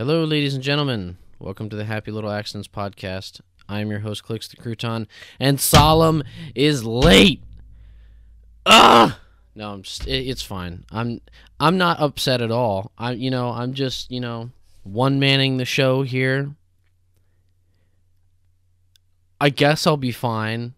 Hello, ladies and gentlemen. Welcome to the Happy Little Accidents podcast. I am your host, Clicks the Crouton, and Solemn is late. Ah, no, I'm just. It, it's fine. I'm. I'm not upset at all. I, you know, I'm just, you know, one manning the show here. I guess I'll be fine,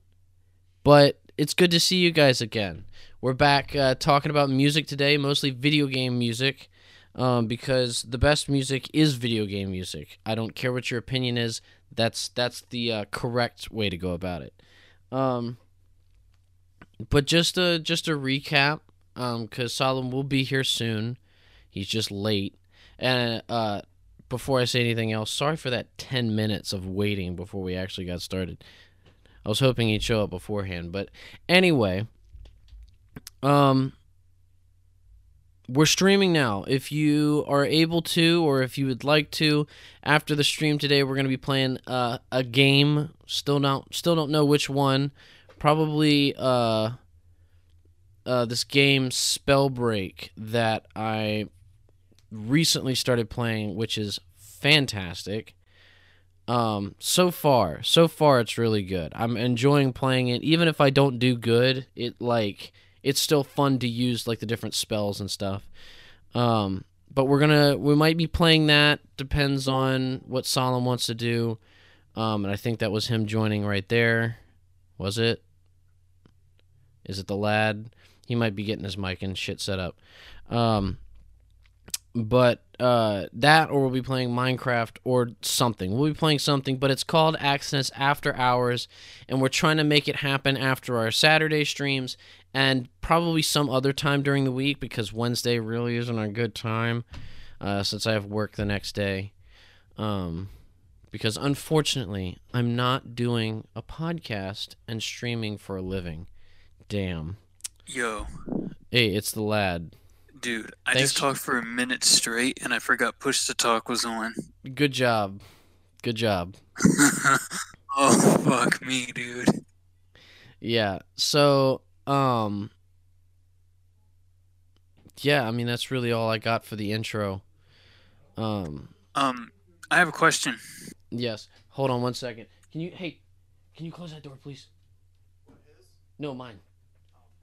but it's good to see you guys again. We're back uh, talking about music today, mostly video game music um, because the best music is video game music. I don't care what your opinion is. That's that's the uh, correct way to go about it. Um, but just a just a recap, because um, Solemn will be here soon. He's just late, and uh, before I say anything else, sorry for that ten minutes of waiting before we actually got started. I was hoping he'd show up beforehand, but anyway, um, we're streaming now. If you are able to, or if you would like to, after the stream today, we're going to be playing uh, a game. Still don't still don't know which one. Probably uh, uh, this game Spellbreak that I recently started playing, which is fantastic. Um, so far, so far, it's really good. I'm enjoying playing it, even if I don't do good. It like it's still fun to use like the different spells and stuff. Um, but we're gonna we might be playing that. Depends on what Solomon wants to do. Um, and I think that was him joining right there. Was it? Is it the lad? He might be getting his mic and shit set up. Um, but uh, that or we'll be playing Minecraft or something. We'll be playing something, but it's called Accidents After Hours, and we're trying to make it happen after our Saturday streams and probably some other time during the week because Wednesday really isn't a good time uh, since I have work the next day. Um, because unfortunately, I'm not doing a podcast and streaming for a living. Damn. Yo. Hey, it's the lad. Dude, I Thanks. just talked for a minute straight and I forgot push to talk was on. Good job. Good job. oh, fuck me, dude. Yeah. So um Yeah, I mean that's really all I got for the intro. Um Um I have a question. Yes. Hold on one second. Can you hey, can you close that door please? No, mine.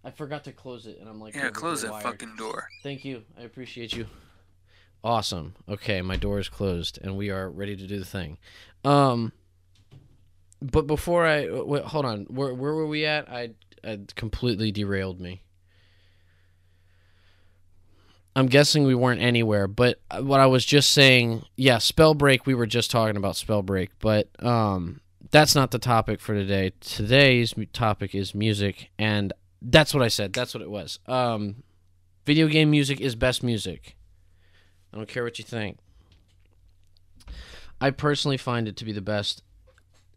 I forgot to close it and I'm like Yeah, close that fucking door. Thank you. I appreciate you. Awesome. Okay, my door is closed and we are ready to do the thing. Um but before I wait, hold on. Where where were we at? I it completely derailed me. I'm guessing we weren't anywhere, but what I was just saying, yeah, Spellbreak. We were just talking about Spellbreak, but um, that's not the topic for today. Today's topic is music, and that's what I said. That's what it was. Um, video game music is best music. I don't care what you think. I personally find it to be the best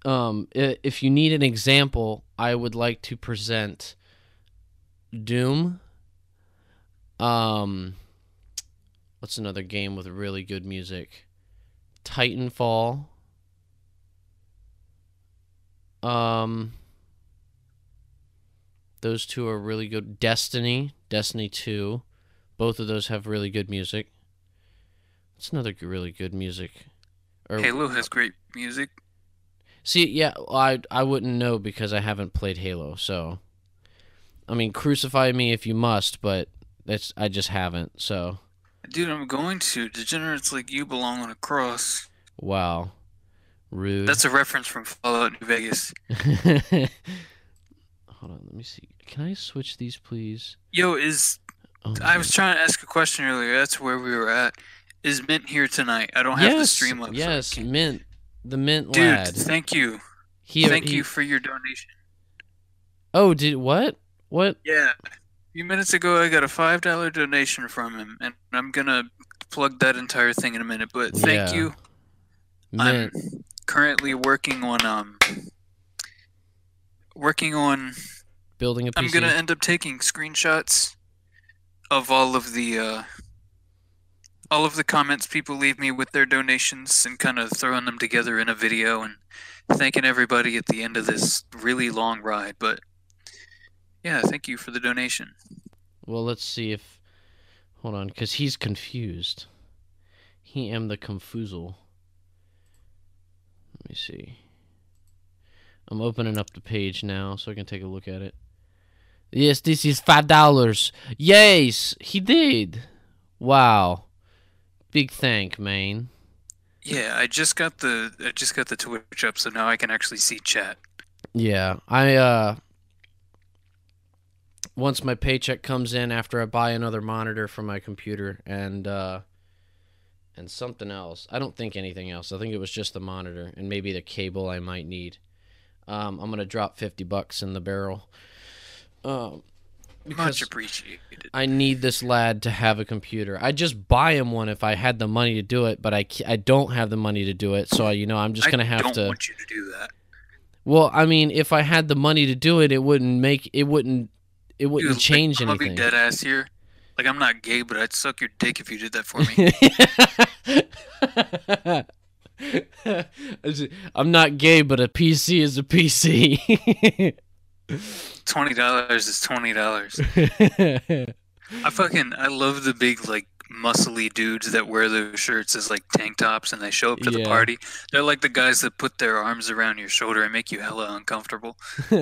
um, if you need an example, I would like to present Doom. Um, what's another game with really good music? Titanfall. Um, those two are really good. Destiny, Destiny 2. Both of those have really good music. What's another really good music? Or, Halo has great music. See, yeah, I I wouldn't know because I haven't played Halo. So, I mean, crucify me if you must, but that's I just haven't. So, dude, I'm going to. Degenerates like you belong on a cross. Wow, rude. That's a reference from Fallout New Vegas. Hold on, let me see. Can I switch these, please? Yo, is oh I was trying to ask a question earlier. That's where we were at. Is Mint here tonight? I don't have yes, the stream up. Yes, so Mint the mint Dude, lad. thank you. He, thank he, you for your donation. Oh, did what? What? Yeah. A few minutes ago, I got a five dollar donation from him, and I'm gonna plug that entire thing in a minute. But thank yeah. you. Mint. I'm currently working on um working on building a PC. I'm gonna end up taking screenshots of all of the uh, all of the comments people leave me with their donations and kind of throwing them together in a video and thanking everybody at the end of this really long ride. But yeah, thank you for the donation. Well, let's see if. Hold on, because he's confused. He am the confuzel. Let me see. I'm opening up the page now so I can take a look at it. Yes, this is five dollars. Yes, he did. Wow. Big thank, man. Yeah, I just got the I just got the Twitch up, so now I can actually see chat. Yeah, I uh once my paycheck comes in after I buy another monitor for my computer and uh and something else. I don't think anything else. I think it was just the monitor and maybe the cable I might need. Um, I'm gonna drop fifty bucks in the barrel. Um, Much appreciated. I need this lad to have a computer. I'd just buy him one if I had the money to do it, but I, I don't have the money to do it. So I, you know, I'm just gonna have don't to. want you to do that. Well, I mean, if I had the money to do it, it wouldn't make it wouldn't it wouldn't Dude, like, change I'm gonna be anything. dead ass here. Like I'm not gay, but I'd suck your dick if you did that for me. I'm not gay, but a PC is a PC. twenty dollars is twenty dollars. I fucking I love the big like muscly dudes that wear those shirts as like tank tops and they show up to the party. They're like the guys that put their arms around your shoulder and make you hella uncomfortable. You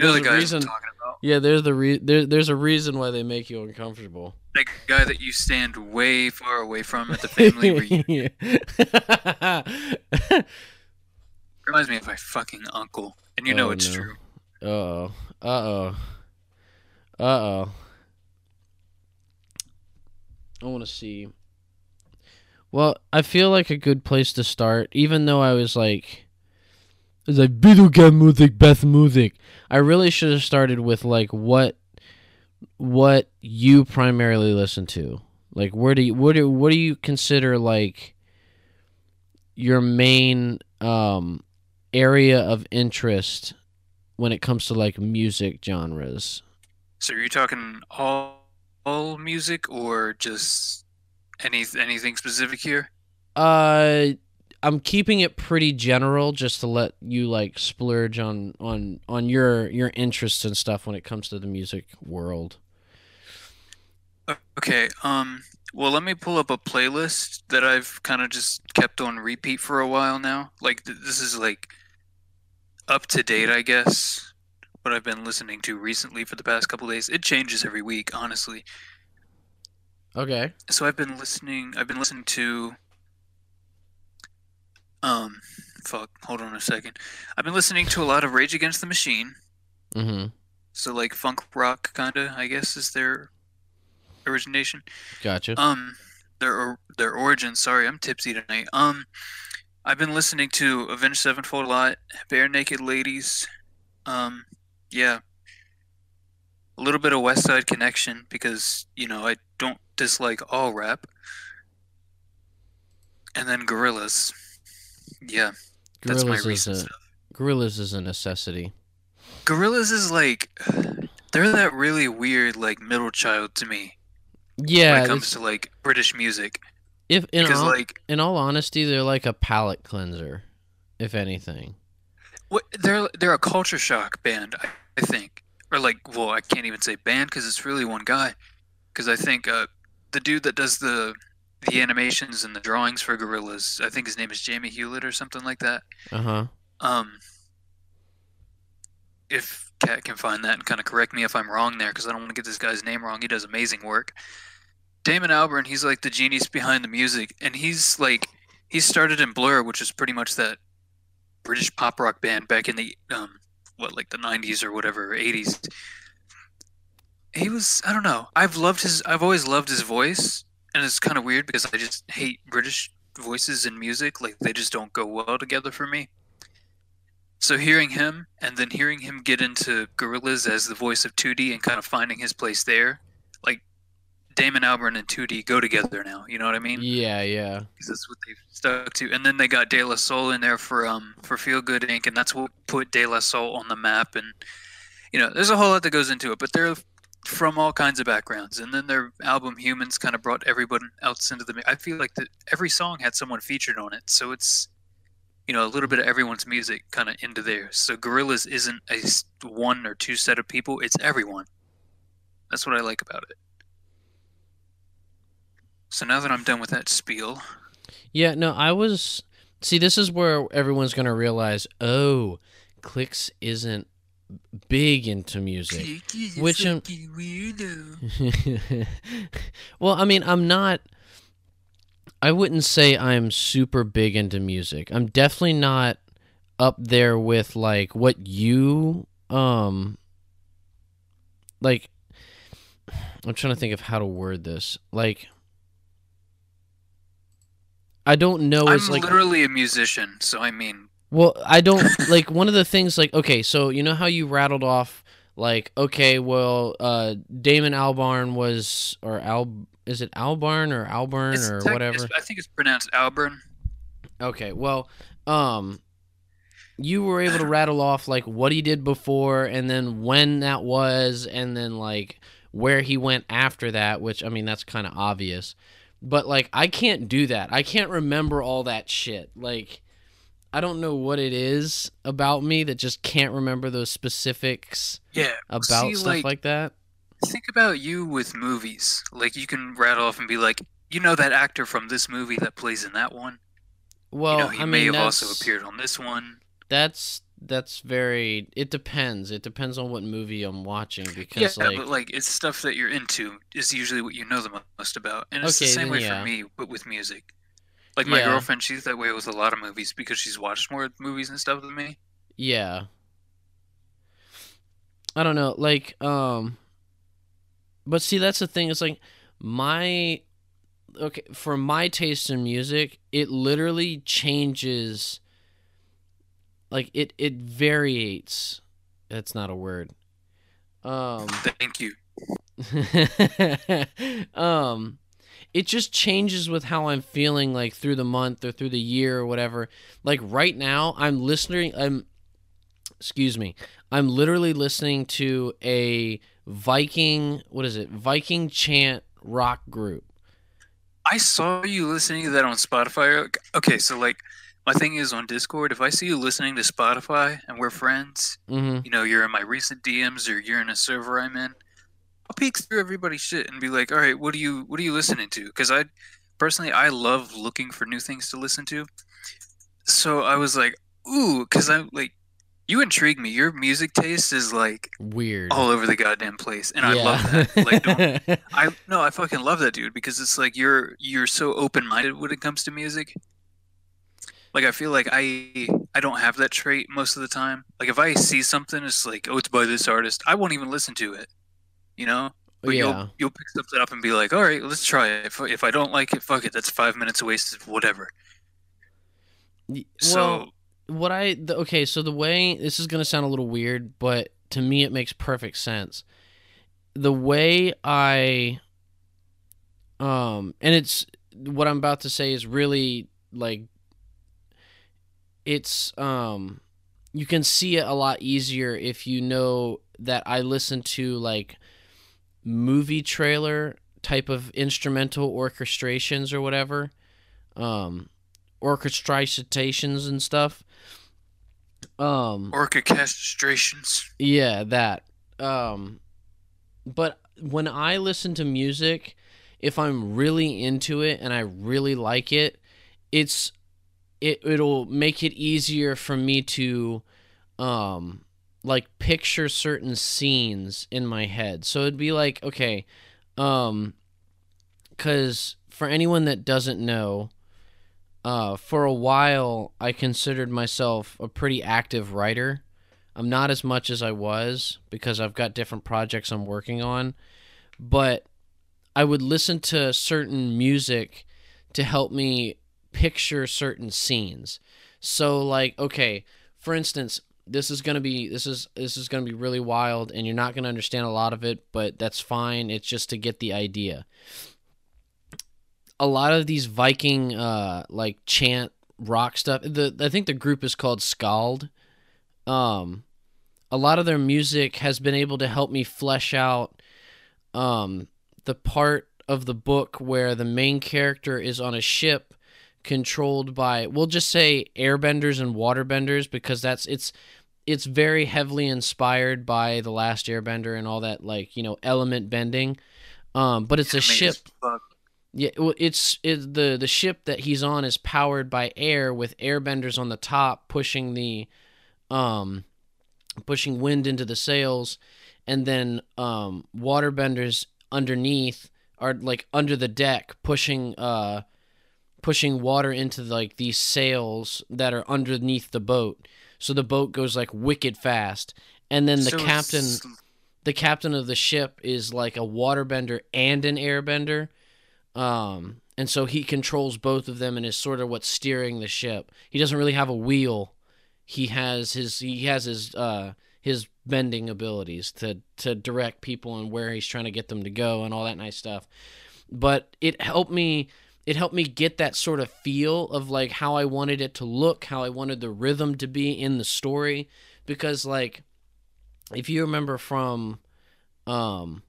know There's the guys reason- I'm talking about. yeah, there's the re- there, there's a reason why they make you uncomfortable. That guy that you stand way far away from at the family reunion. Reminds me of my fucking uncle. And you know Oh, it's no. true. Uh oh. Uh oh. Uh oh. I want to see. Well, I feel like a good place to start, even though I was like, I was like video game music, best music. I really should have started with like what, what you primarily listen to. Like, where do you what do what do you consider like your main um area of interest when it comes to like music genres. So are you talking all all music or just any anything specific here? Uh I'm keeping it pretty general just to let you like splurge on on on your your interests and stuff when it comes to the music world. Okay, um, well, let me pull up a playlist that I've kind of just kept on repeat for a while now. Like, th- this is like up to date, I guess, what I've been listening to recently for the past couple days. It changes every week, honestly. Okay. So I've been listening, I've been listening to, um, fuck, hold on a second. I've been listening to a lot of Rage Against the Machine. Mm-hmm. So, like, funk rock, kind of, I guess, is their origination. Gotcha. Um, their or- their origin. Sorry, I'm tipsy tonight. Um, I've been listening to Avenged Sevenfold a lot, Barenaked Ladies. Um, yeah, a little bit of Westside Connection because you know I don't dislike all rap. And then Gorillaz. Yeah, that's my Gorillaz is a stuff. Gorillaz is a necessity. Gorillaz is like they're that really weird like middle child to me Yeah, when it comes to like British music if in because all, like in all honesty, they're like a palate cleanser, if anything. What they're they're a culture shock band, I, I think, or like well, I can't even say band because it's really one guy. Because I think uh, the dude that does the the animations and the drawings for Gorillaz, I think his name is Jamie Hewlett or something like that. Uh huh. Um, if Cat can find that and kind of correct me if I'm wrong there, because I don't want to get this guy's name wrong. He does amazing work. Damon Albarn, he's like the genius behind the music, and he's like he started in Blur, which is pretty much that British pop rock band back in the um what like the 90s or whatever 80s. He was I don't know. I've loved his I've always loved his voice, and it's kind of weird because I just hate British voices in music. Like they just don't go well together for me. So hearing him and then hearing him get into Gorillaz as the voice of 2D and kind of finding his place there, like Damon Albarn and 2D go together now. You know what I mean? Yeah, yeah. 'Cause that's what they've stuck to. And then they got De La Soul in there for um for Feel Good Inc. and that's what put De La Soul on the map. And you know, there's a whole lot that goes into it. But they're from all kinds of backgrounds. And then their album Humanz kind of brought everybody else into the. mi- I feel like that every song had someone featured on it, so it's you know a little bit of everyone's music kind of into there. So Gorillaz isn't a one or two set of people; it's everyone. That's what I like about it. So now that I'm done with that spiel, Yeah, no, I was. See, this is where everyone's gonna realize, oh, Clicks isn't big into music. Which, weirdo. well, I mean, I'm not. I wouldn't say I'm super big into music. I'm definitely not up there with like what you um like I'm trying to think of how to word this. Like I don't know I'm like literally a musician, so I mean, well, I don't like one of the things like okay, so you know how you rattled off like okay, well, uh Damon Albarn was or Al is it Albarn or Alburn it's or tech- whatever? I think it's pronounced Alburn. Okay, well, um you were able to rattle off like what he did before and then when that was and then like where he went after that, which I mean that's kind of obvious. But like I can't do that. I can't remember all that shit. Like I don't know what it is about me that just can't remember those specifics Yeah. about see, stuff like, like that. Think about you with movies. Like you can rattle off and be like, you know that actor from this movie that plays in that one. Well, you know, he I may mean have also appeared on this one. That's that's very. It depends. It depends on what movie I'm watching Yeah, because like but like it's stuff that you're into is usually what you know the most about, and it's Okay, the same way yeah. for me, but with music. Like my Yeah. girlfriend, she's that way with a lot of movies because she's watched more movies and stuff than me. Yeah. I don't know, like um but see that's the thing, it's like my okay, for my taste in music, it literally changes like it it variates. That's not a word. Um Thank you. um it just changes with how I'm feeling like through the month or through the year or whatever. Like right now I'm listening I'm excuse me. I'm literally listening to a Viking what is it? Viking chant rock group. I saw you listening to that on Spotify. Okay, so like my thing is on Discord. If I see you listening to Spotify and we're friends, Mhm. you know, you're in my recent DMs or you're in a server I'm in, I'll peek through everybody's shit and be like, all right, what are you what are you listening to? Because I personally I love looking for new things to listen to. So I was like, ooh, because I'm like, you intrigue me. Your music taste is like Weird. all over the goddamn place, and I love that. Like, don't. I no, I fucking love that dude because it's like you're you're so open minded when it comes to music. Like I feel like I I don't have that trait most of the time. Like if I see something, it's like oh, it's by this artist. I won't even listen to it. You know. But yeah. you'll you'll pick something up and be like, all right, let's try it. If if I don't like it, fuck it. That's five minutes wasted. Whatever. Y- So well, what I the, okay, so the way this is gonna sound a little weird, but to me it makes perfect sense. The way I, um, and it's what I'm about to say is really like, it's um, you can see it a lot easier if you know that I listen to like movie trailer type of instrumental orchestrations or whatever. Um, orchestrations and stuff. Um, orchestrations. yeah, that. Um, but when I listen to music, if I'm really into it and I really like it, it's it it'll make it easier for me to um like picture certain scenes in my head. So it'd be like, okay, um cuz for anyone that doesn't know, uh for a while I considered myself a pretty active writer. I'm not as much as I was because I've got different projects I'm working on, but I would listen to certain music to help me picture certain scenes. So like, okay, for instance, this is to be this is this is to be really wild and you're not to understand a lot of it, but that's fine. It's just to get the idea. A lot of these Viking uh like chant rock stuff. The I think the group is called Skáld. Um a lot of their music has been able to help me flesh out um the part of the book where the main character is on a ship controlled by we'll just say airbenders and waterbenders because that's it's it's very heavily inspired by the last airbender and all that like you know element bending. Um but it's a ship. Yeah, well, it's it, the the ship that he's on is powered by air with airbenders on the top pushing the um pushing wind into the sails. And then um waterbenders underneath are like under the deck pushing uh pushing water into like these sails that are underneath the boat so the boat goes like wicked fast and then the So captain the captain of the ship is like a waterbender and an airbender. Um, and so he controls both of them and is sort of what's steering the ship. He doesn't really have a wheel. He has his he has his uh his bending abilities to to direct people and where he's trying to get them to go and all that nice stuff. But it helped me it helped me get that sort of feel of like how I wanted it to look, how I wanted the rhythm to be in the story. Because like if you remember from um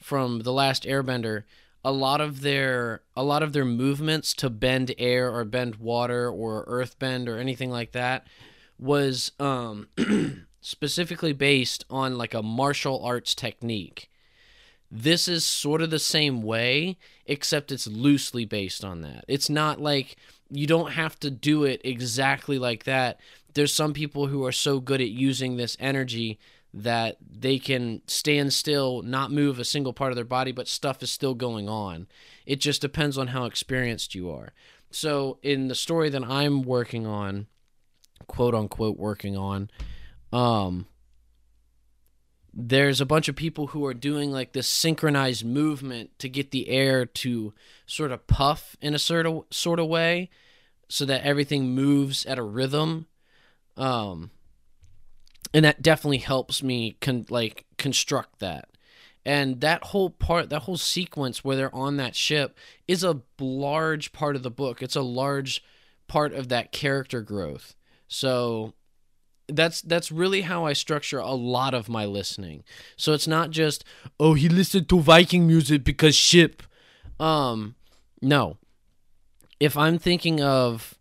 from the last airbender a lot of their a lot of their movements to bend air or bend water or earth bend or anything like that was um specifically based on like a martial arts technique this is sort of the same way except it's loosely based on that it's not like you don't have to do it exactly like that there's some people who are so good at using this energy that they can stand still, not move a single part of their body, but stuff is still going on. It just depends on how experienced you are. So, in the story that I'm working on, quote unquote, working on, um, there's a bunch of people who are doing like this synchronized movement to get the air to sort of puff in a sort of sort of way so that everything moves at a rhythm. Um and that definitely helps me con- like construct that. And that whole part that whole sequence where they're on that ship is a large part of the book. It's a large part of that character growth. So that's that's really how I structure a lot of my listening. So it's not just oh he listened to Viking music because ship. Um no. If I'm thinking of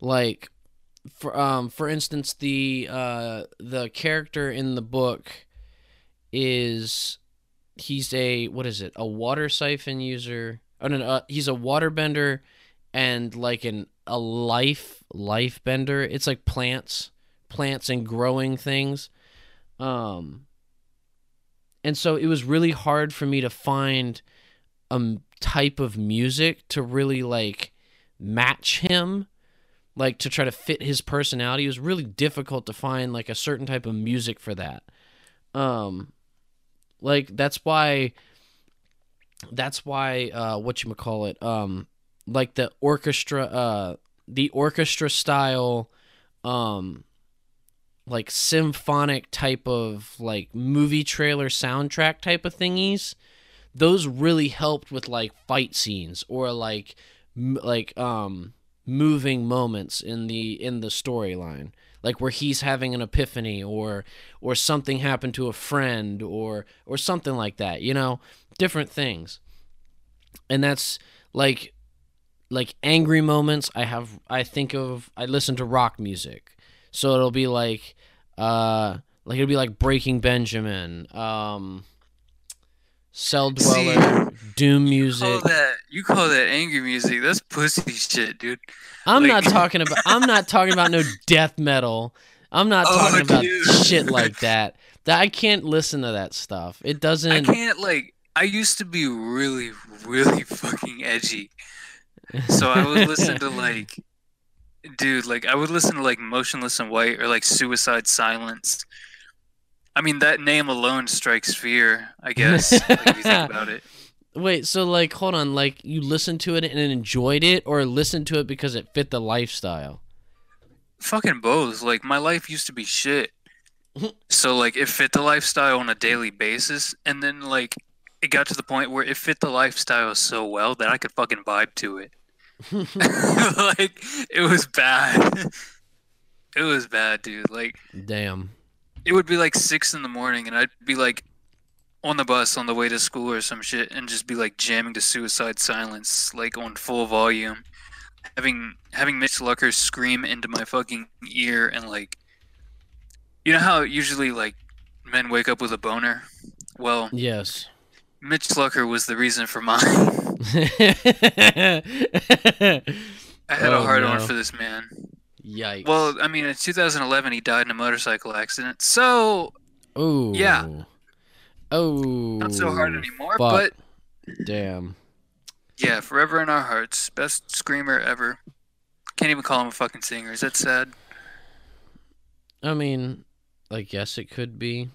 like for um for instance the uh the character in the book is he's a what is it? A water siphon user. Oh no, no uh, he's a waterbender and like an a life life bender. It's like plants plants and growing things. Um, and so it was really hard for me to find a type of music to really like match him, like to try to fit his personality. It was really difficult to find like a certain type of music for that. Um, like that's why. That's why uh, what you call it, um, like the orchestra, uh, the orchestra style, um, like symphonic type of like movie trailer soundtrack type of thingies those really helped with like fight scenes or like m- like um moving moments in the in the storyline. Like where he's having an epiphany or or something happened to a friend or or something like that you know? Different things. And that's like like angry moments. I have i think of i listen to rock music so it'll be like uh like it'll be like breaking benjamin um cell See, dweller doom You music call that you call that angry music? That's pussy shit, dude. i'm like- not talking about i'm not talking about no death metal i'm not Oh, talking about dude. shit like that that i can't listen to that stuff it doesn't I can't like. I used to be really, really fucking edgy, so I would listen to like, dude, like I would listen to like Motionless in White or like Suicide Silence. I mean, that name alone strikes fear. I guess like, if you think about it. Wait, so like, hold on, like you listened to it and enjoyed it, or listened to it because it fit the lifestyle? Fucking both. Like my life used to be shit. So like it fit the lifestyle on a daily basis and then like it got to the point where it fit the lifestyle so well that I could fucking vibe to it. like it was bad. it was bad, dude. Like Damn. it would be like six in the morning and I'd be like on the bus on the way to school or some shit and just be like jamming to suicide silence like on full volume having having mitch lucker scream into my fucking ear and like you know how usually like men wake up with a boner well Yes. Mitch Lucker was the reason for mine. I had Oh, a hard no. on for this man. Yikes. Well, I mean, in 2011, he died in a motorcycle accident, so oh yeah. Oh, not so hard anymore. fuck. But damn. yeah, forever in our hearts. Best screamer ever. Can't even call him a fucking singer. Is that sad? I mean, I guess it could be.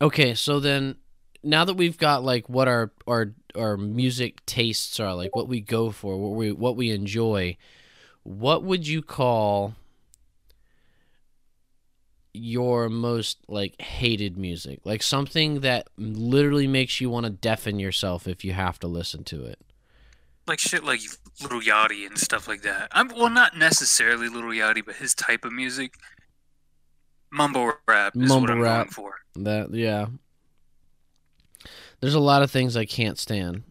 Okay, so then now that we've got like what our our our music tastes are, like what we go for, what we what we enjoy, what would you call your most like hated music? Like something that literally makes you want to deafen yourself if you have to listen to it. Like shit, like Little Yachty and stuff like that. I'm well, not necessarily Little Yachty, but his type of music. Mumble rap is what Mumble I'm rap. going for. That yeah. There's a lot of things I can't stand.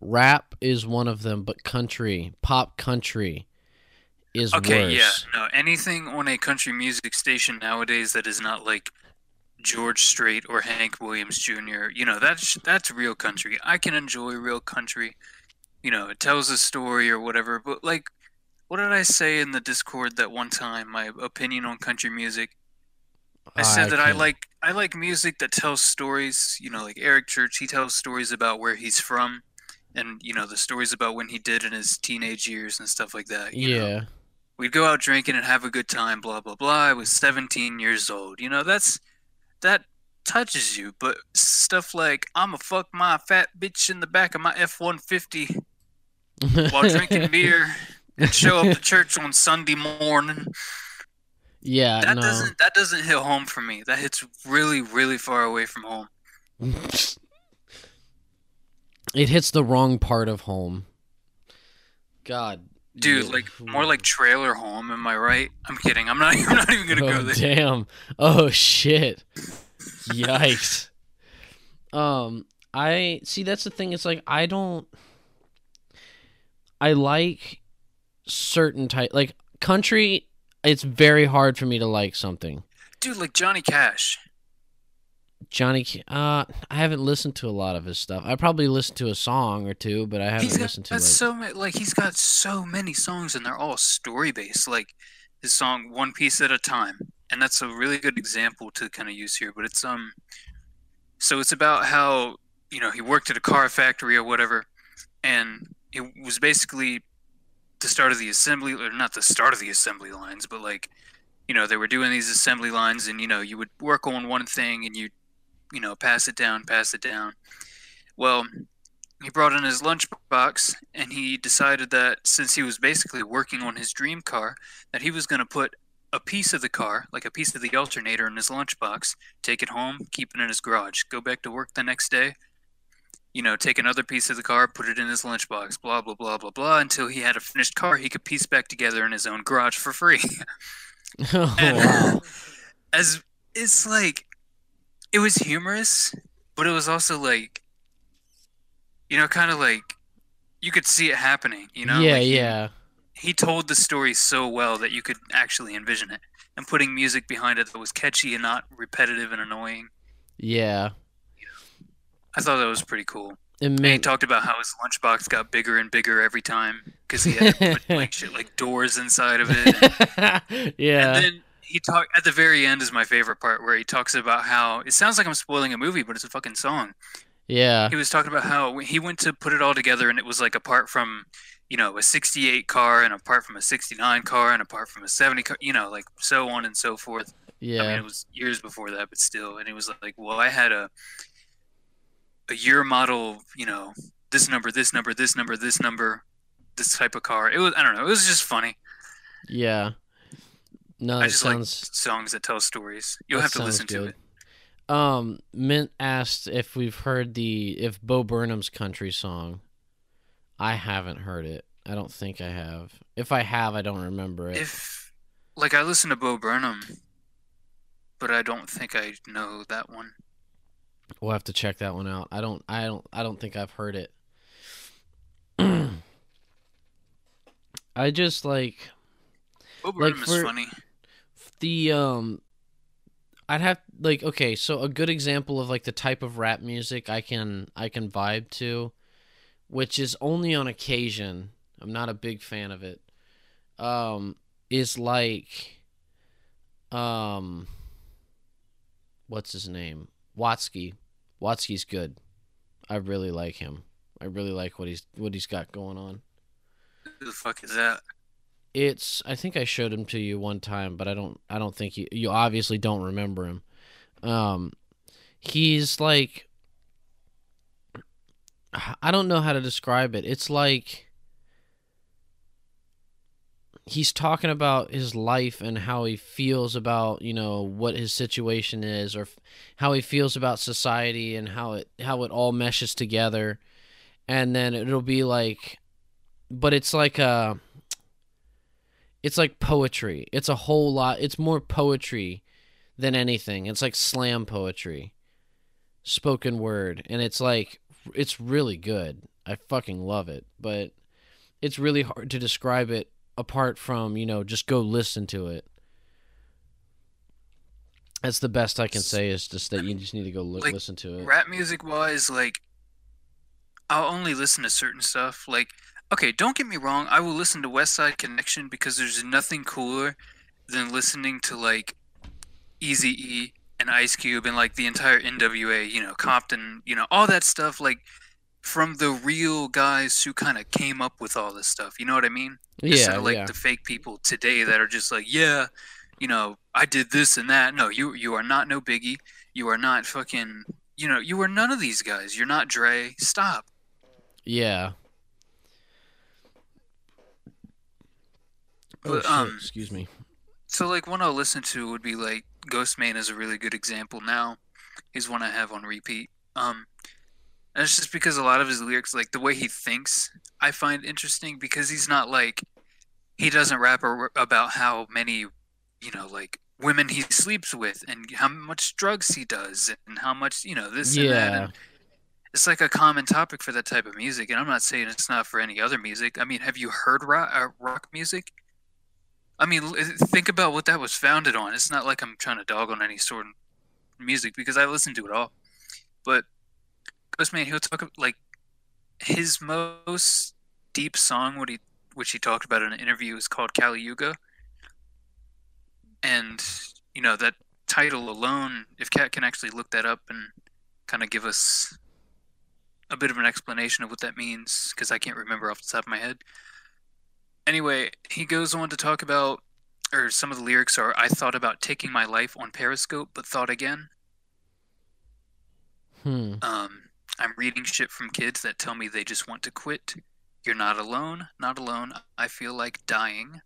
Rap is one of them, but country, pop country is Okay, worse. yeah, no, anything on a country music station nowadays that is not like George Strait or Hank Williams Jr. You know, that's that's real country. I can enjoy real country. You know, it tells a story or whatever. But like, what did I say in the Discord that one time? My opinion on country music. I ah, said that I can't- like I like music that tells stories. You know, like Eric Church, he tells stories about where he's from, and you know the stories about when he did in his teenage years and stuff like that. you know? Yeah. we'd go out drinking and have a good time blah blah blah i was 17 years old you know that's that touches you but stuff like i'ma fuck my fat bitch in the back of my f-150 while drinking beer and show up to church on sunday morning yeah, that no. doesn't that doesn't hit home for me that hits really really far away from home it hits the wrong part of home. God. dude yeah. like more like trailer home am i right i'm kidding i'm not i'm not even gonna go oh, there damn. Oh shit. Yikes. Um I see that's the thing it's like I don't I like certain type like country it's very hard for me to like something. dude like johnny cash Johnny uh I haven't listened to a lot of his stuff. I probably listened to a song or two, but I haven't He's got listened to that's like so many, like he's got so many songs and they're all story based. Like his song "One Piece at a Time," and that's a really good example to kind of use here. But it's um, so it's about how you know he worked at a car factory or whatever, and it was basically the start of the assembly, or not the start of the assembly lines, but like you know they were doing these assembly lines, and you know you would work on one thing and you you know pass it down, pass it down. Well, he brought in his lunchbox and he decided that since he was basically working on his dream car that he was going to put a piece of the car like a piece of the alternator in his lunchbox take it home keep it in his garage go back to work the next day you know take another piece of the car put it in his lunchbox blah blah blah blah blah until he had a finished car he could piece back together in his own garage for free oh, and wow. as it's like it was humorous but it was also like you know kind of like you could see it happening you know yeah, Like, he- yeah. he told the story so well that you could actually envision it and putting music behind it that was catchy and not repetitive and annoying Yeah. I thought that was pretty cool and he talked about how his lunchbox got bigger and bigger every time because he had to put like shit like doors inside of it yeah. And then he talked at the very end is my favorite part where he talks about how it sounds like I'm spoiling a movie, but it's a fucking song. yeah. He was talking about how he went to put it all together and it was like apart from, you know, a 68 car and apart from a 69 car and apart from a 70 car, you know, like so on and so forth. I mean, Yeah. it was years before that, but still. And it was like, well, I had a a year model, you know, this number, this number, this number, this number, this type of car. It was, I don't know, it was just funny. Yeah. No, I just sounds like songs that tell stories. You'll have to listen to it. Um, Mint asked if we've heard the if Bo Burnham's country song. I haven't heard it. I don't think I have. If I have, I don't remember it. If like I listen to Bo Burnham, but I don't think I know that one. We'll have to check that one out. I don't. I don't. I don't think I've heard it. I just like Bo Like for- is funny. the um. I'd have like okay, so a good example of like the type of rap music I can I can vibe to, which is only on occasion. I'm not a big fan of it. Um, is like, um, what's his name? Watsky. Watsky's good. I really like him. I really like what he's what he's got going on. Who the fuck is that? It's I think I showed him to you one time, but I don't I don't think you you obviously don't remember him. Um he's like I don't know how to describe it. It's like he's talking about his life and how he feels about you know what his situation is or how he feels about society and how it how it all meshes together. And then it'll be like but it's like a it's like poetry. It's a whole lot it's more poetry than anything. It's like slam poetry spoken word. And it's like it's really good. I fucking love it. But it's really hard to describe it apart from you know just go listen to it that's the best i can say is just that you just need to go li- Like, listen to it Rap music wise, like I'll only listen to certain stuff. Like, okay, don't get me wrong, I will listen to Westside Connection because there's nothing cooler than listening to like Easy E and Ice Cube and like the entire NWA, you know, Compton, you know, all that stuff like from the real guys who kind of came up with all this stuff. You know what I mean? Instead yeah of like yeah the fake people today that are just like, yeah, you know, I did this and that. No, you you are not no Biggie. You are not fucking. You know, you are none of these guys. You're not Dre. Stop. yeah oh But, shit um, excuse me So like one I'll listen to would be like Ghostemane is a really good example now. He's one I have on repeat. Um and it's just because a lot of his lyrics, like the way he thinks, I find interesting because he's not like he doesn't rap about how many, you know, like women he sleeps with and how much drugs he does and how much, you know, this and that. yeah And it's like a common topic for that type of music. And I'm not saying it's not for any other music. I mean, have you heard rock, uh, rock music? I mean, think about what that was founded on. It's not like I'm trying to dog on any sort of music because I listen to it all. But Ghostemane, he'll talk like his most deep song, what he which he talked about in an interview, is called Kali Yuga. And you know that title alone, if Cat can actually look that up and kind of give us a bit of an explanation of what that means, because I can't remember off the top of my head. Anyway, he goes on to talk about, or some of the lyrics are, I thought about taking my life on Periscope, but thought again. hmm Um, I'm reading shit from kids that tell me they just want to quit. You're not alone, not alone. I feel like dying.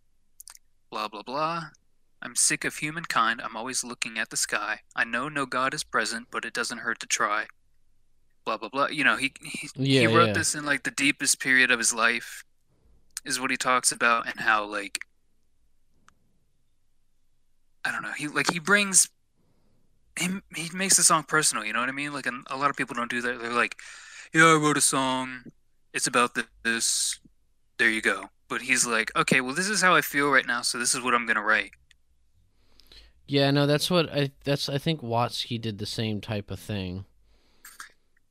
Blah, blah, blah. I'm sick of humankind. I'm always looking at the sky. I know no God is present, but it doesn't hurt to try. Blah, blah, blah. You know, he, he, yeah he wrote yeah this in like the deepest period of his life, is what he talks about, and how, like, I don't know. He, like, he brings he, he makes the song personal. You know what I mean? Like a lot of people don't do that. They're like, "Yeah, I wrote a song. It's about this. There you go." But he's like, "Okay, well, this is how I feel right now, so this is what I'm gonna write." Yeah, no, that's what I that's I think Watsky did the same type of thing.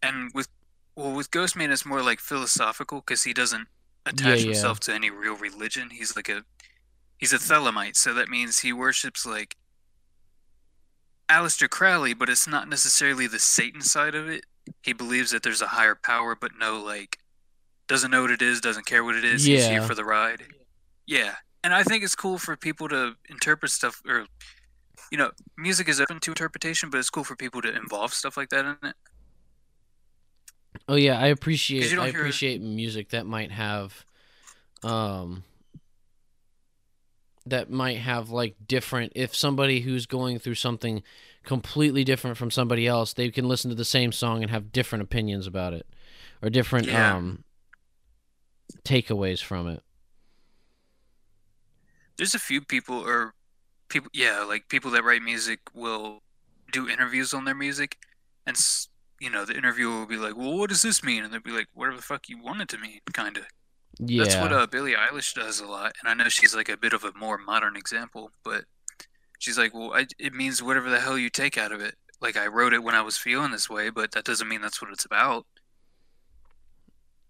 And with well, with Ghostemane, it's more like philosophical because he doesn't attach yeah. himself to any real religion. He's like a he's a Thelemite, so that means he worships like Aleister Crowley, but it's not necessarily the Satan side of it. He believes that there's a higher power, but no like doesn't know what it is, doesn't care what it is. He's here Yeah. for the ride. Yeah, and I think it's cool for people to interpret stuff, or you know, music is open to interpretation, but it's cool for people to involve stuff like that in it. Oh yeah, I appreciate I appreciate music that might have um that might have like different if somebody who's going through something completely different from somebody else, they can listen to the same song and have different opinions about it or different Yeah. um takeaways from it. There's a few people, or people, yeah, like people that write music will do interviews on their music, and you know, the interviewer will be like, "Well, what does this mean?" And they'll be like, "Whatever the fuck you want it to mean," kind of. Yeah. That's what uh, Billie Eilish does a lot, and I know she's like a bit of a more modern example, but She's like, well, I, it means whatever the hell you take out of it. Like I wrote it when I was feeling this way, but that doesn't mean that's what it's about.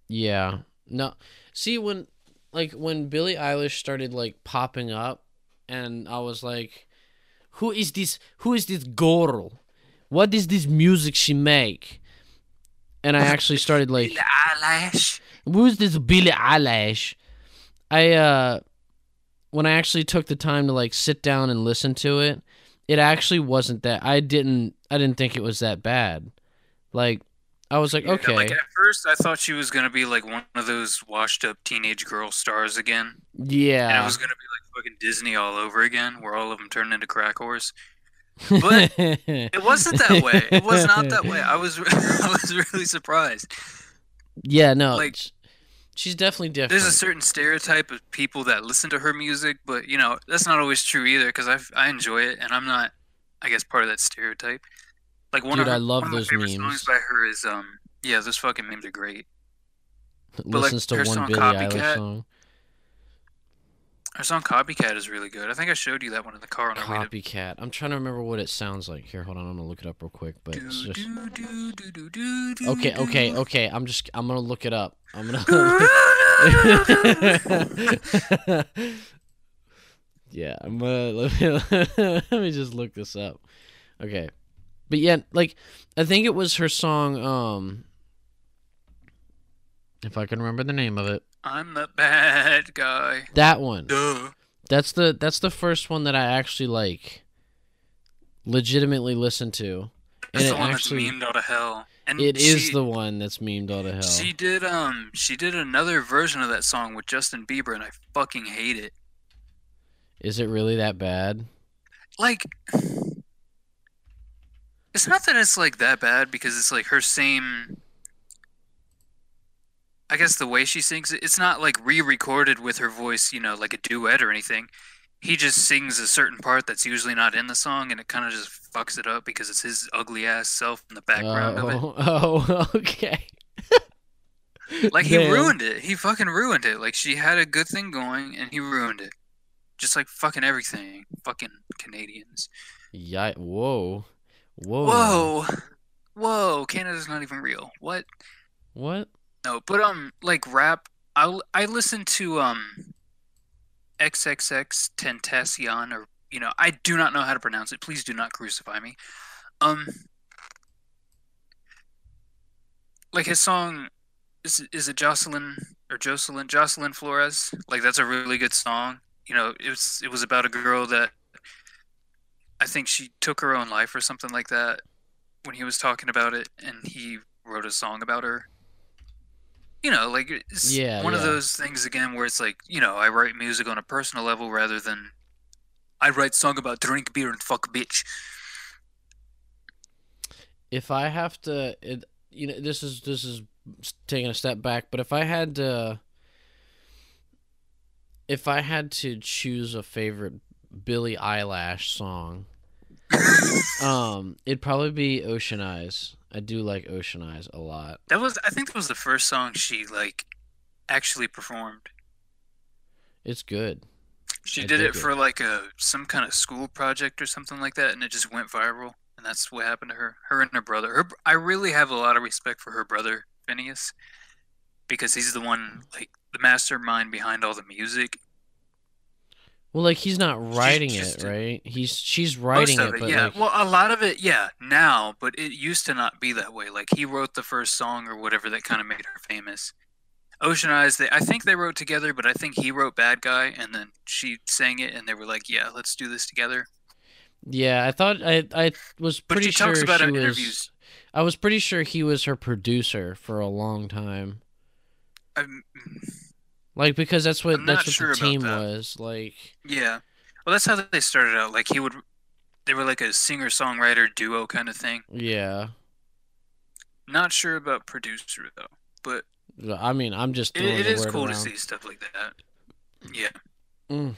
Yeah. No. See when like when Billie Eilish started like popping up and I was like who is this who is this girl? What is this music she make? And I actually started like Billie Eilish. Who's this Billie Eilish? I uh when I actually took the time to like sit down and listen to it, it actually wasn't that I didn't I didn't think it was that bad. Like I was like, Yeah, okay. Like at first, I thought she was gonna be like one of those washed-up teenage girl stars again, Yeah. and it was gonna be like fucking Disney all over again, where all of them turned into crack whores. But It wasn't that way. It was not that way. I was I was really surprised. Yeah, no. Like- she's definitely different. There's a certain stereotype of people that listen to her music, but you know that's not always true either. Because I I enjoy it, and I'm not, I guess, part of that stereotype. Like one Dude, of her, I love one of my those memes. songs by her is um yeah those fucking memes are great. like, listens her to one Billie Eilish song. Her song Copycat is really good. I think I showed you that one in the car on our way to. Copycat. I'm trying to remember what it sounds like. Here, hold on. I'm gonna look it up real quick. But it's just okay, okay, okay. I'm just I'm gonna look it up. I'm gonna. yeah, I'm gonna let me, let me just look this up. Okay, but yeah, like I think it was her song. Um, if I can remember the name of it, I'm the bad guy. that one. Duh. That's the that's the first one that I actually like legitimately listened to. And That's it the one actually that's memed out of hell. And it is she, the one that's memed out of hell. She did um she did another version of that song with Justin Bieber and I fucking hate it. Is it really that bad? Like It's not that it's like that bad because it's like her same I guess the way she sings it, it's not like re-recorded with her voice, you know, like a duet or anything. He just sings a certain part that's usually not in the song and it kind of just fucks it up because it's his ugly ass self in the background of it. oh, oh, okay. Like he Damn. ruined it. He fucking ruined it. Like she had a good thing going and he ruined it. Just like fucking everything. Fucking Canadians. Yeah. Whoa. Whoa. Whoa. Whoa, Canada's not even real. What? What? No, but um like rap I I listen to um XXXTentacion or you know, I do not know how to pronounce it. Please do not crucify me. Um like his song is is it Jocelyn or Jocelyn Jocelyn Flores? Like that's a really good song. You know, it was it was about a girl that I think she took her own life or something like that when he was talking about it and he wrote a song about her. You know, like it's Yeah, one of those things again where it's like, you know, I write music on a personal level rather than I write song about drink beer and fuck bitch. If I have to, it, you know, this is this is taking a step back, but if I had to, if I had to choose a favorite Billie Eilish song, um, it'd probably be Ocean Eyes. I do like Ocean Eyes a lot. That was I think that was the first song she like actually performed. It's good. She I did it it. for like a some kind of school project or something like that, and it just went viral. And that's what happened to her. Her and her brother. Her, I really have a lot of respect for her brother Phineas, because he's the one like the mastermind behind all the music. Well, like he's not writing it, right? He's she's writing it, it, but yeah. like well, a lot of it, yeah, now, but it used to not be that way. Like he wrote the first song or whatever that kind of made her famous. Ocean Eyes, they, I think they wrote together, but I think he wrote Bad Guy, and then she sang it, and they were like, "Yeah, let's do this together." yeah, I thought I I was But pretty she sure talks about she was. interviews. I was pretty sure he was her producer for a long time. I'm, Like because that's what I'm that's what sure the team was. Like yeah, well, that's how they started out. Like he would, they were like a singer-songwriter duo kind of thing. yeah. Not sure about producer though, but I mean, I'm just it, it is cool to see stuff like that. Yeah. Mm.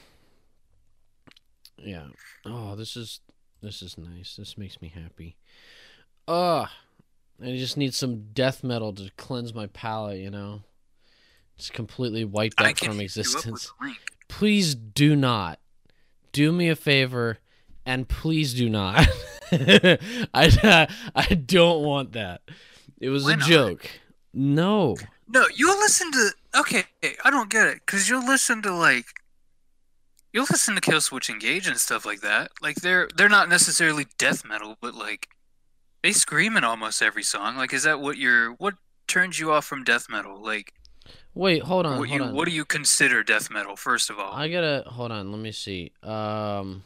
Yeah. Oh, this is this is nice. This makes me happy. Ugh. I just need some death metal to cleanse my palate, you know? Just completely wipe I that can from hit you up with existence. Please do not. Do me a favor and please do not. I I don't want that. It was Why a not? joke. No. No, you'll listen to. Okay, I don't get it. Because you'll listen to, like. You'll listen to Killswitch Engage and stuff like that. Like, they're they're not necessarily death metal, but, like. They scream in almost every song. Like, is that what you're. What turns you off from death metal? Like, Wait, hold on. what hold you on. what do you consider death metal, first of all? I gotta hold on. Let me see. Um,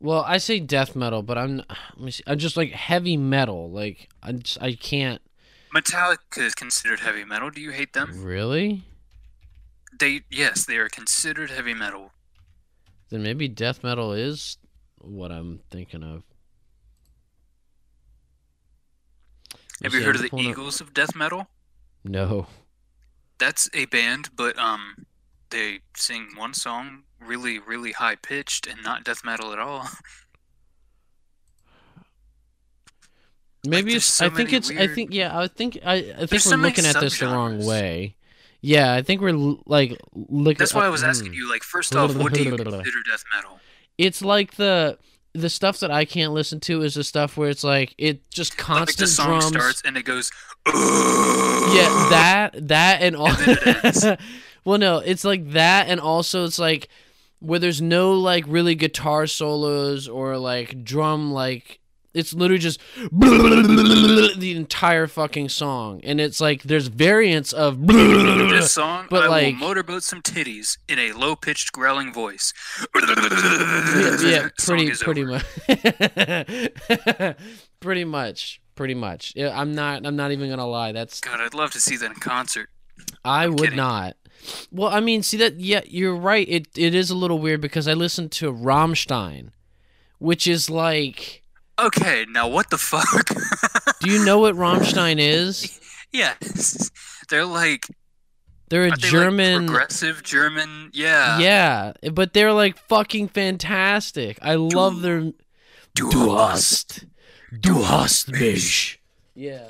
well, I say death metal, but I'm let me see. I'm just like heavy metal. Like I just I can't Metallica is considered heavy metal. Do you hate them? really. They yes, they are considered heavy metal. Then maybe death metal is what I'm thinking of. Have you heard of the up- Eagles of death metal? No. That's a band, but um, they sing one song really, really high pitched and not death metal at all. Maybe there's it's. so I think it's. I think yeah. I think I. I think There's we're so looking at this the wrong way. Yeah, I think we're like looking. That's why I was asking you, like, first off, what do you consider death metal? It's like the the stuff that I can't listen to is the stuff where it's like it just Like the constant song drums. starts and it goes. Yeah, that that and all. And then it ends. well, no, it's like that, and also it's like where there's no like really guitar solos or like drum like. It's literally just the entire fucking song, and it's like there's variants of. This song, But, I like- will motorboat some titties in a low-pitched growling voice. yeah, yeah, pretty pretty much. pretty much, pretty much. Yeah, I'm not. I'm not even gonna lie. That's God, I'd love to see that in concert. I would kidding. not. Well, I mean, see that? Yeah, you're right. It it is a little weird because I listened to Rammstein, which is like. Okay, now what the fuck? Do you know what Rammstein is? yes, they're like They're a they, like, German. progressive German. Yeah. yeah, but they're like fucking fantastic. I love their. Du Du hast, du hast mich. Yeah.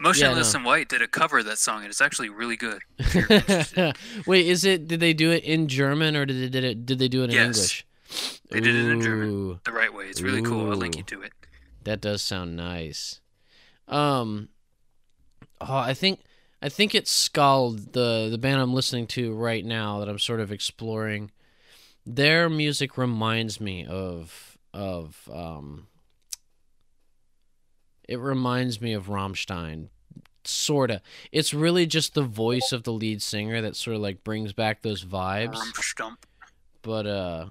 Motionless no. and White did a cover of that song, and it's actually really good. if you're interested. Wait, is it? Did they do it in German or did they did it? Did they do it in Yes. English? They did it in German. The right way. It's really cool. I'll link you to it. That does sound nice. Um, oh, I think I think it's Skáld, the the band I'm listening to right now that I'm sort of exploring. Their music reminds me of of um. It reminds me of Rammstein, sorta. It's really just the voice of the lead singer that sort of like brings back those vibes. But uh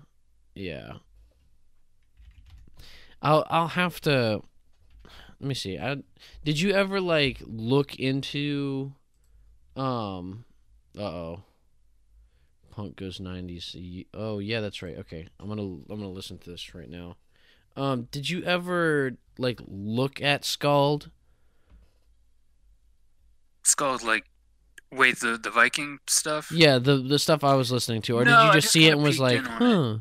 yeah. I'll I'll have to let me see. I did you ever like look into um uh-oh. Punk goes 90s. Oh, yeah, that's right. Okay. I'm going to I'm to listen to this right now. Um did you ever like look at Skáld? It's called like, wait, the the Viking stuff. Yeah, the the stuff I was listening to or did you just just see it and was like, "Huh."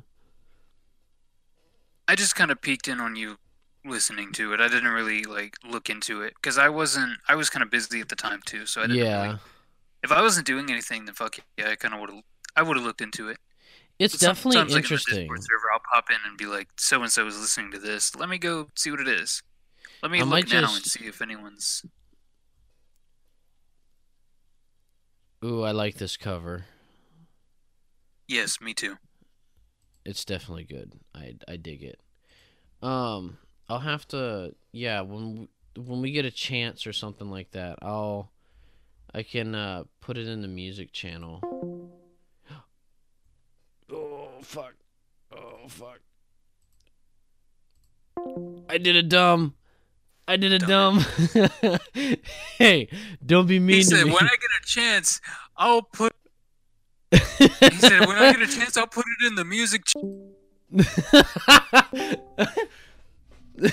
I just kind of peeked in on you listening to it. I didn't really like look into it because I wasn't. I was kind of busy at the time too, so I didn't. Yeah. Really, if I wasn't doing anything, then fuck yeah, I kind of would have. I would have looked into it. It's But definitely sometimes, like, in the interesting. Discord server, I'll pop in and be like, "So and so is listening to this. Let me go see what it is. Let me I look now and see if anyone's." Ooh, I like this cover. Yes, me too. It's definitely good. I I dig it. Um, I'll have to yeah when when we get a chance or something like that, I'll I can uh put it in the music channel. Oh fuck! Oh fuck! I did a dumb. I did a dumb. hey, don't be mean He to said, me. "When I get a chance, I'll put." He said, "When I get a chance, I'll put it in the music."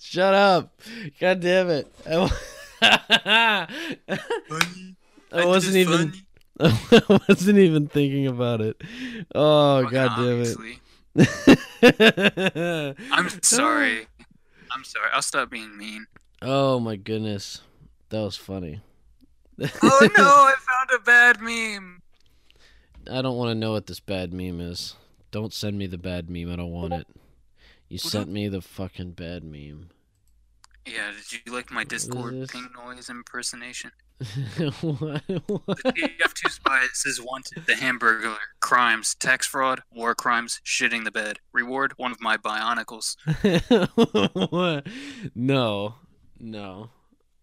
Shut up. God damn it. I, I wasn't even I wasn't even thinking about it. Oh Fucking god damn obviously. it. I'm sorry. I'm sorry. I'll stop being mean. Oh my goodness. That was funny. Oh no! I found a bad meme. I don't want to know what this bad meme is. Don't send me the bad meme. I don't want it. You sent me the fucking bad meme. Yeah, did you like my Discord ping noise impersonation? what? The? TF2 spy says wanted the Hamburglar. Crimes, tax fraud, war crimes, shitting the bed. Reward, one of my bionicles. What? no, no,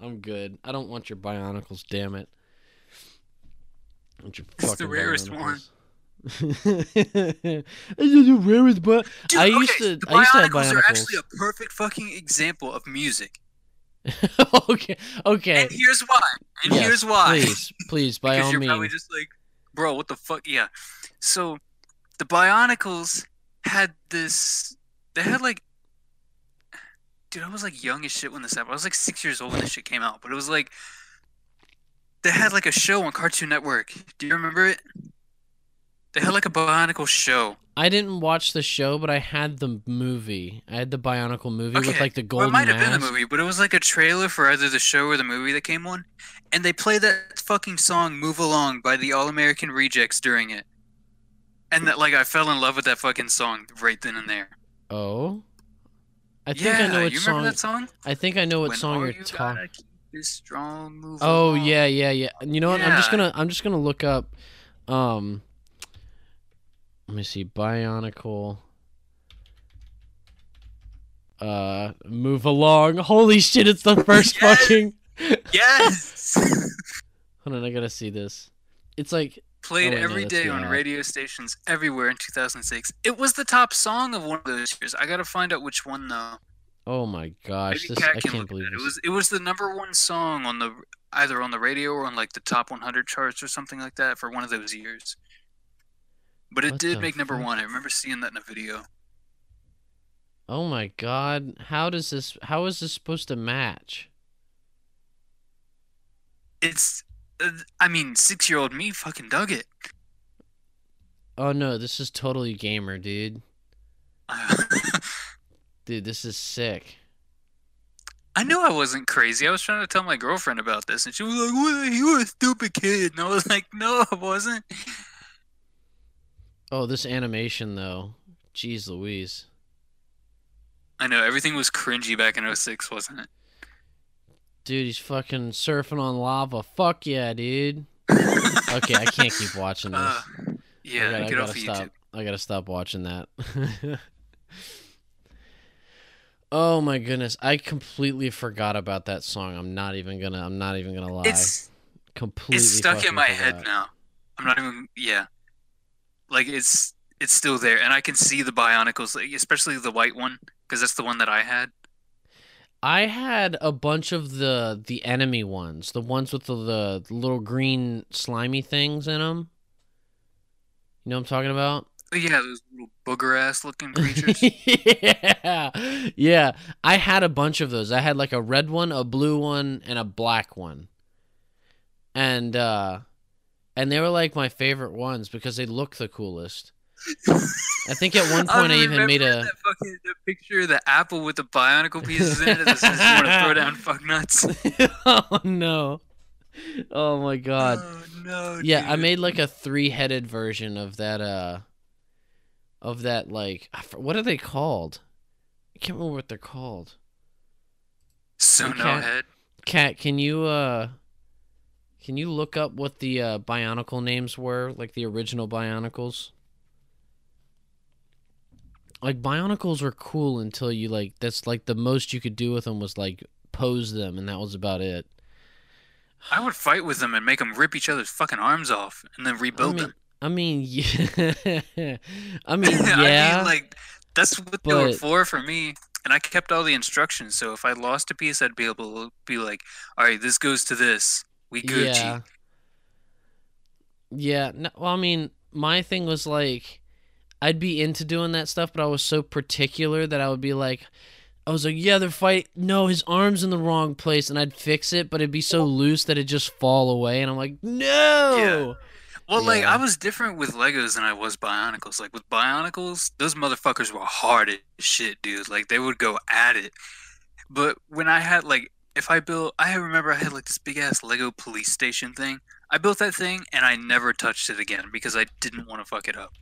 I'm good. I don't want your bionicles. Damn it! I want your It's the rarest one. bionicles. is the rarest, but Dude, I used to. the I used to have bionicles are actually a perfect fucking example of music. okay, okay. And here's why. And Yes, here's why. Please, please, by because all you're means. probably just like, bro, what the fuck? Yeah. So the Bionicles had this. They had like, dude, I was like young as shit when this happened. I was like six years old when this shit came out. But it was like, they had like a show on Cartoon Network. Do you remember it? They had like a Bionicle show. I didn't watch the show, but I had the movie. I had the Bionicle movie with like the Well, golden it might have been the movie, but it was like a trailer for either the show or the movie that came on, and they play that fucking song "Move Along" by the All American Rejects during it, and that like I fell in love with that fucking song right then and there. Oh, I think yeah, I know what you song. remember that song? I think I know what When song you're you talking. gotta keep is strong, move Oh along. yeah, yeah, yeah. You know what? I'm just gonna I'm just gonna look up. Um, let me see. Bionicle. Uh, move along. Holy shit! It's the first Yes! fucking. Yes. Hold on, I gotta see this. It's like Played Oh, every day on radio stations everywhere in 2006. It was the top song of one of those years. I gotta find out which one though. Oh my gosh, Maybe this Kat I can can't believe it. this. It was it was the number one song on the either on the radio or on like the top 100 charts or something like that for one of those years. But it What did make number fuck? one. I remember seeing that in a video. Oh my god, how does this? How is this supposed to match? It's, I mean, six year old me fucking dug it. Oh no, this is totally gamer, dude. Dude, this is sick. I knew I wasn't crazy. I was trying to tell my girlfriend about this, and she was like, "What? You were a stupid kid." And I was like, "No, I wasn't." Oh, this animation though. Jeez Louise. I know everything was cringy back in 06, wasn't it? Dude, he's fucking surfing on lava. Fuck yeah, dude. Okay, I can't keep watching this. Uh, I yeah, gotta, I get off gotta stop. YouTube. I gotta stop watching that. oh my goodness, I completely forgot about that song. I'm not even gonna. I'm not even gonna lie. It's completely. it's stuck in my head now. I'm not even yeah. Like it's it's still there, and I can see the Bionicles, like, especially the white one, because that's the one that I had. I had a bunch of the the enemy ones, the ones with the, the little green slimy things in them. You know what I'm talking about? Yeah, those little booger ass looking creatures. yeah, yeah. I had a bunch of those. I had like a red one, a blue one, and a black one. And uh, and they were like my favorite ones because they look the coolest. I think at one point I, even made a. that fucking that picture of the apple with the Bionicle pieces in it that says you want to throw down fuck nuts. oh no! Oh my god! Oh no. Yeah, I made like a three-headed version of that. Uh, of that like what are they called? I can't remember what they're called. so no head. Kat, can you uh, can you look up what the uh, Bionicle names were, like the original Bionicles? Like Bionicles were cool until you like that's like the most you could do with them was like pose them, and that was about it. I would fight with them and make them rip each other's fucking arms off and then rebuild I mean, them. I mean, yeah. I mean, yeah. I mean, like that's what they were for for me. And I kept all the instructions, so if I lost a piece, I'd be able to be like, "All right, this goes to this. We Gucci." Yeah. Yeah. No, well, I mean, my thing was like, I'd be into doing that stuff, but I was so particular that I would be like, I was like, yeah, they're fight. No, his arm's in the wrong place, and I'd fix it, but it'd be so loose that it'd just fall away, and I'm like, no. Yeah. Well, like I was different with Legos than I was Bionicles. Like with Bionicles, those motherfuckers were hard as shit, dude. Like they would go at it. But when I had like if I built, I remember I had like this big ass Lego police station thing. I built that thing and I never touched it again because I didn't want to fuck it up.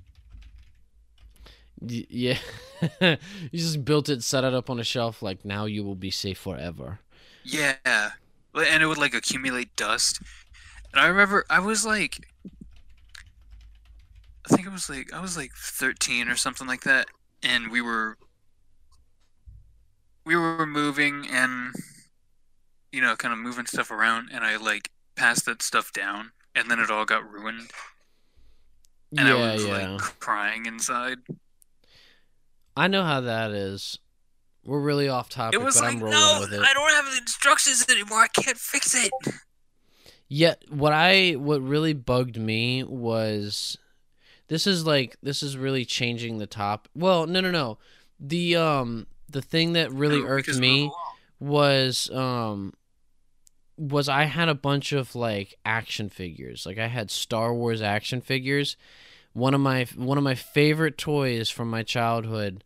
Y- yeah. you just built it, set it up on a shelf. Like now you will be safe forever. Yeah, and it would like accumulate dust. And I remember I was like, I think it was like I was like 13 or something like that, and we were we were moving and you know kind of moving stuff around, and I like passed that stuff down, and then it all got ruined, and yeah, I was yeah. like crying inside. I know how that is. We're really off topic, It was but like, I'm rolling no, with it. I don't have the instructions anymore. I can't fix it. Yeah, what I what really bugged me was this is like this is really changing the top. Well, no, no, no. The um the thing that really No, irked me was um was I had a bunch of like action figures. Like I had Star Wars action figures. One of my one of my favorite toys from my childhood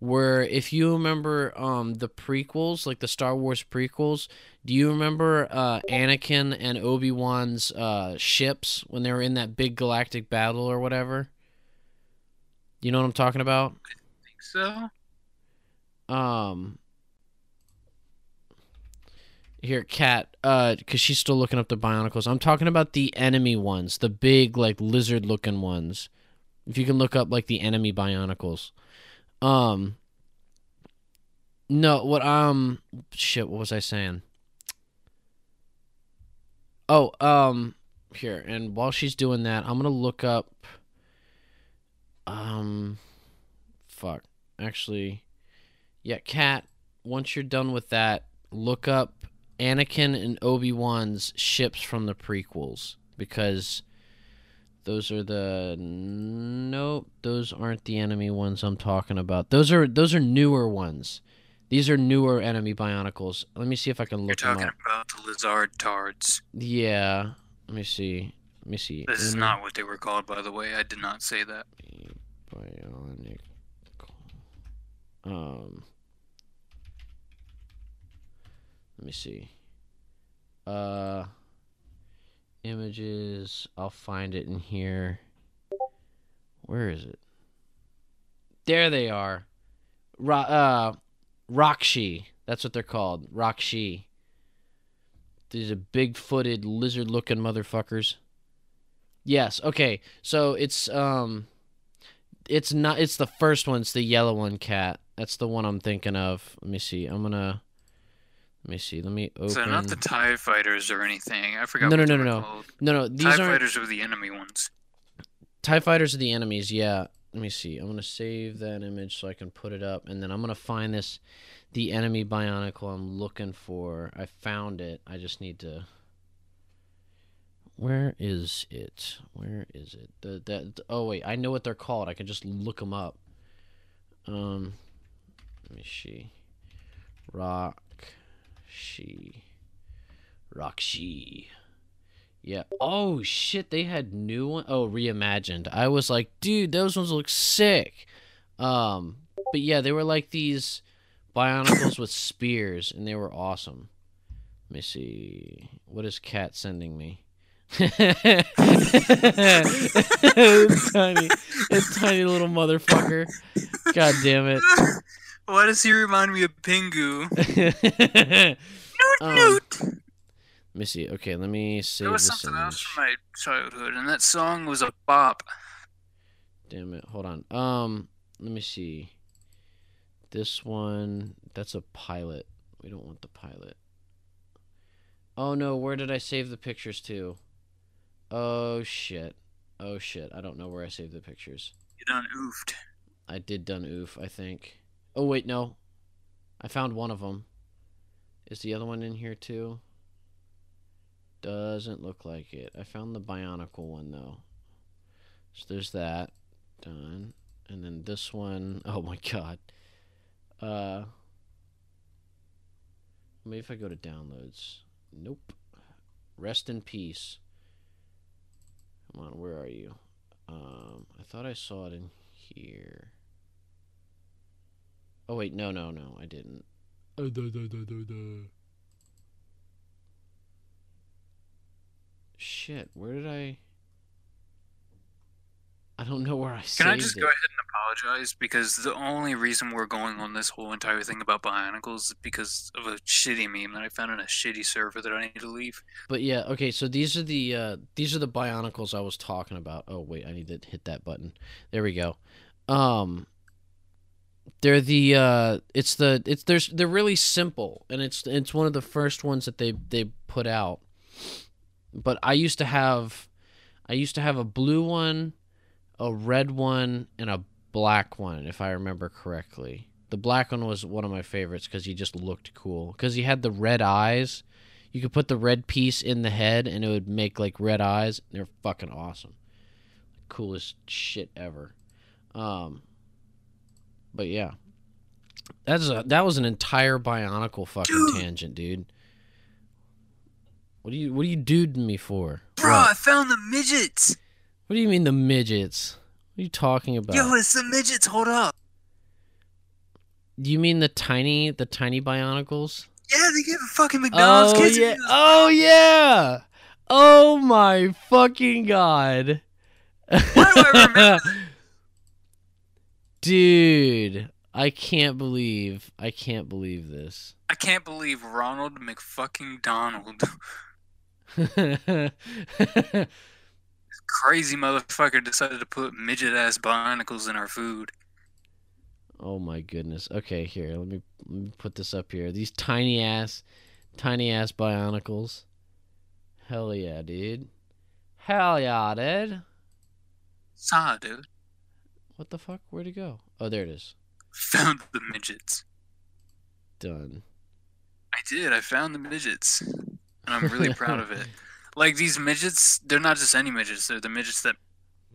were if you remember um the prequels, like the Star Wars prequels, do you remember uh Anakin and Obi-Wan's uh ships when they were in that big galactic battle or whatever? You know what I'm talking about? I think so. Um here, cat, uh, cause she's still looking up the Bionicles. I'm talking about the enemy ones, the big like lizard looking ones. If you can look up like the enemy Bionicles. Um No, what um shit, what was I saying? Oh, um here, and while she's doing that, I'm gonna look up um fuck. Actually yeah, Cat, once you're done with that, look up Anakin and Obi-Wan's ships from the prequels because those are the nope, those aren't the enemy ones I'm talking about. Those are those are newer ones. These are newer enemy bionicles. Let me see if I can look. You're talking about the lizard tards. Yeah. Let me see. Let me see. This is not what they were called, by the way. I did not say that. bionic. Um. Let me see. Uh. Images. I'll find it in here. Where is it? There they are. Ro- uh, Rahkshi. That's what they're called. Rahkshi. These are big-footed, lizard-looking motherfuckers. Yes. Okay. So it's um, it's not. It's the first one. It's the yellow one. Cat. That's the one I'm thinking of. Let me see. I'm gonna. Let me see. Let me open. So not the TIE fighters or anything. I forgot No, what no, no, no. no, no. TIE These aren't. fighters were the enemy ones. TIE fighters are the enemies, yeah. Let me see. I'm going to save that image so I can put it up. And then I'm going to find this, the enemy bionicle I'm looking for. I found it. I just need to. Where is it? Where is it? The that. Oh wait, I know what they're called. I can just look them up. Um, let me see. Rock, she, rock she. Yeah. Oh shit, they had new one. Oh, reimagined. I was like, dude, those ones look sick. Um, but yeah, they were like these bionicles with spears, and they were awesome. Let me see. What is Cat sending me? tiny, it's tiny little motherfucker. God damn it. Why does he remind me of Pingu? Newt, Um, Newt. Let me see. Okay, let me save There was this something else from my childhood, and that song was a bop. Damn it. Hold on. Um, let me see. This one, that's a pilot. We don't want the pilot. Oh no, where did I save the pictures to? Oh shit. Oh shit. I don't know where I saved the pictures. You done oofed. I did done oof, I think. Oh wait, no. I found one of them. Is the other one in here too? Doesn't look like it. I found the bionicle one though. So there's that done, and then this one oh my god. Uh, maybe if I go to downloads. Nope. Rest in peace. Come on, where are you? Um, I thought I saw it in here. Oh, wait, no, no, no, I didn't. Uh, duh, duh, duh, Shit, where did I... I don't know where I Can I just it. go ahead and apologize? Because the only reason we're going on this whole entire thing about Bionicles is because of a shitty meme that I found on a shitty server that I need to leave. But yeah, okay, so these are the uh, these are the Bionicles I was talking about. Oh wait, I need to hit that button. There we go. Um they're the uh, it's the it's there's they're really simple, and it's it's one of the first ones that they they put out. But I used to have, I used to have a blue one, a red one, and a black one, if I remember correctly. The black one was one of my favorites because he just looked cool. Because he had the red eyes. You could put the red piece in the head and it would make like red eyes. They're fucking awesome. Coolest shit ever. Um But yeah. That's a that was an entire bionicle fucking Dude. tangent, dude. What do you what are you duding me for? Bro, What? I found the midgets! What do you mean the midgets? What are you talking about? Yo, it's the midgets, hold up. Do you mean the tiny the tiny bionicles? Yeah, they give fucking McDonald's oh kids. yeah. Oh yeah. Oh my fucking god. Why do I remember Dude, I can't believe I can't believe this. I can't believe Ronald McFucking Donald, crazy motherfucker, decided to put midget ass Bionicles in our food. oh my goodness. Okay, here. Let me, let me put this up here. These tiny ass tiny ass bionicles. Hell yeah, dude. Hell yeah, dude. Saw, dude. What the fuck? Where'd it go? Oh, there it is. Found the midgets. Done. I did. I found the midgets, and I'm really proud of it. Like these midgets, they're not just any midgets. They're the midgets that,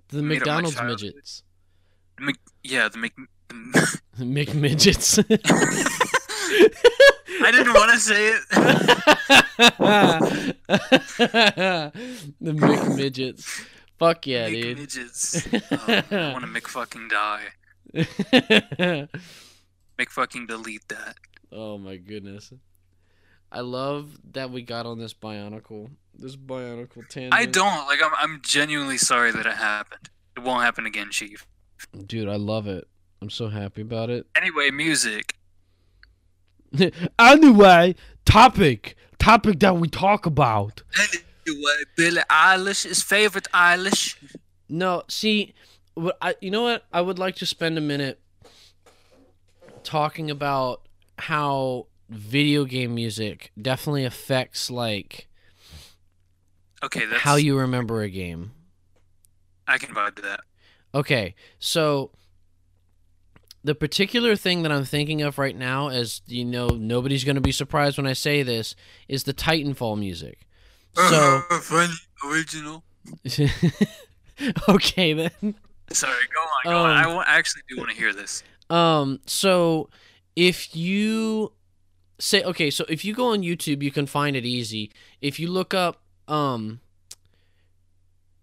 The Made up my McDonald's midgets. Mc, yeah, the Mc. The, McMidgets. I didn't want to say it. the McMidgets. Fuck yeah, dude. midgets. Oh, I want to McFucking die. McFucking delete that. oh my goodness. I love that we got on this bionicle. This bionicle tangent. I don't like. I'm. I'm genuinely sorry that it happened. It won't happen again, Chief. Dude, I love it. I'm so happy about it. Anyway, music. anyway, topic. Topic that we talk about. Anyway, Billie Eilish is favorite Eilish. No, see, what I you know what I would like to spend a minute talking about how video game music definitely affects like Okay, that's how you remember a game. I can vibe to that. Okay, so the particular thing that I'm thinking of right now, as you know, nobody's going to be surprised when I say this, is the Titanfall music. So, funny original. okay then. Sorry, go on, go. Um, I wa- actually do want to hear this. Um, so if you say okay, so if you go on YouTube, you can find it easy. If you look up um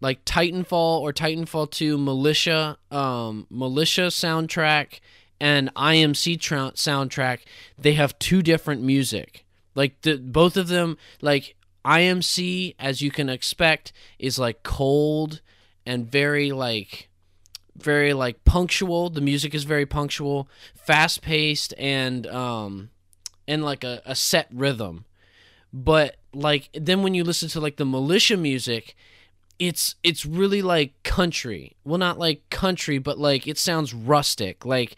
like Titanfall or Titanfall 2 Militia um Militia soundtrack and IMC tra- soundtrack, they have two different music. Like the both of them like IMC as you can expect is like cold and very like very like punctual. The music is very punctual, fast paced, and um, and like a, a set rhythm. But like then when you listen to like the militia music, it's it's really like country. Well, not like country, but like it sounds rustic. Like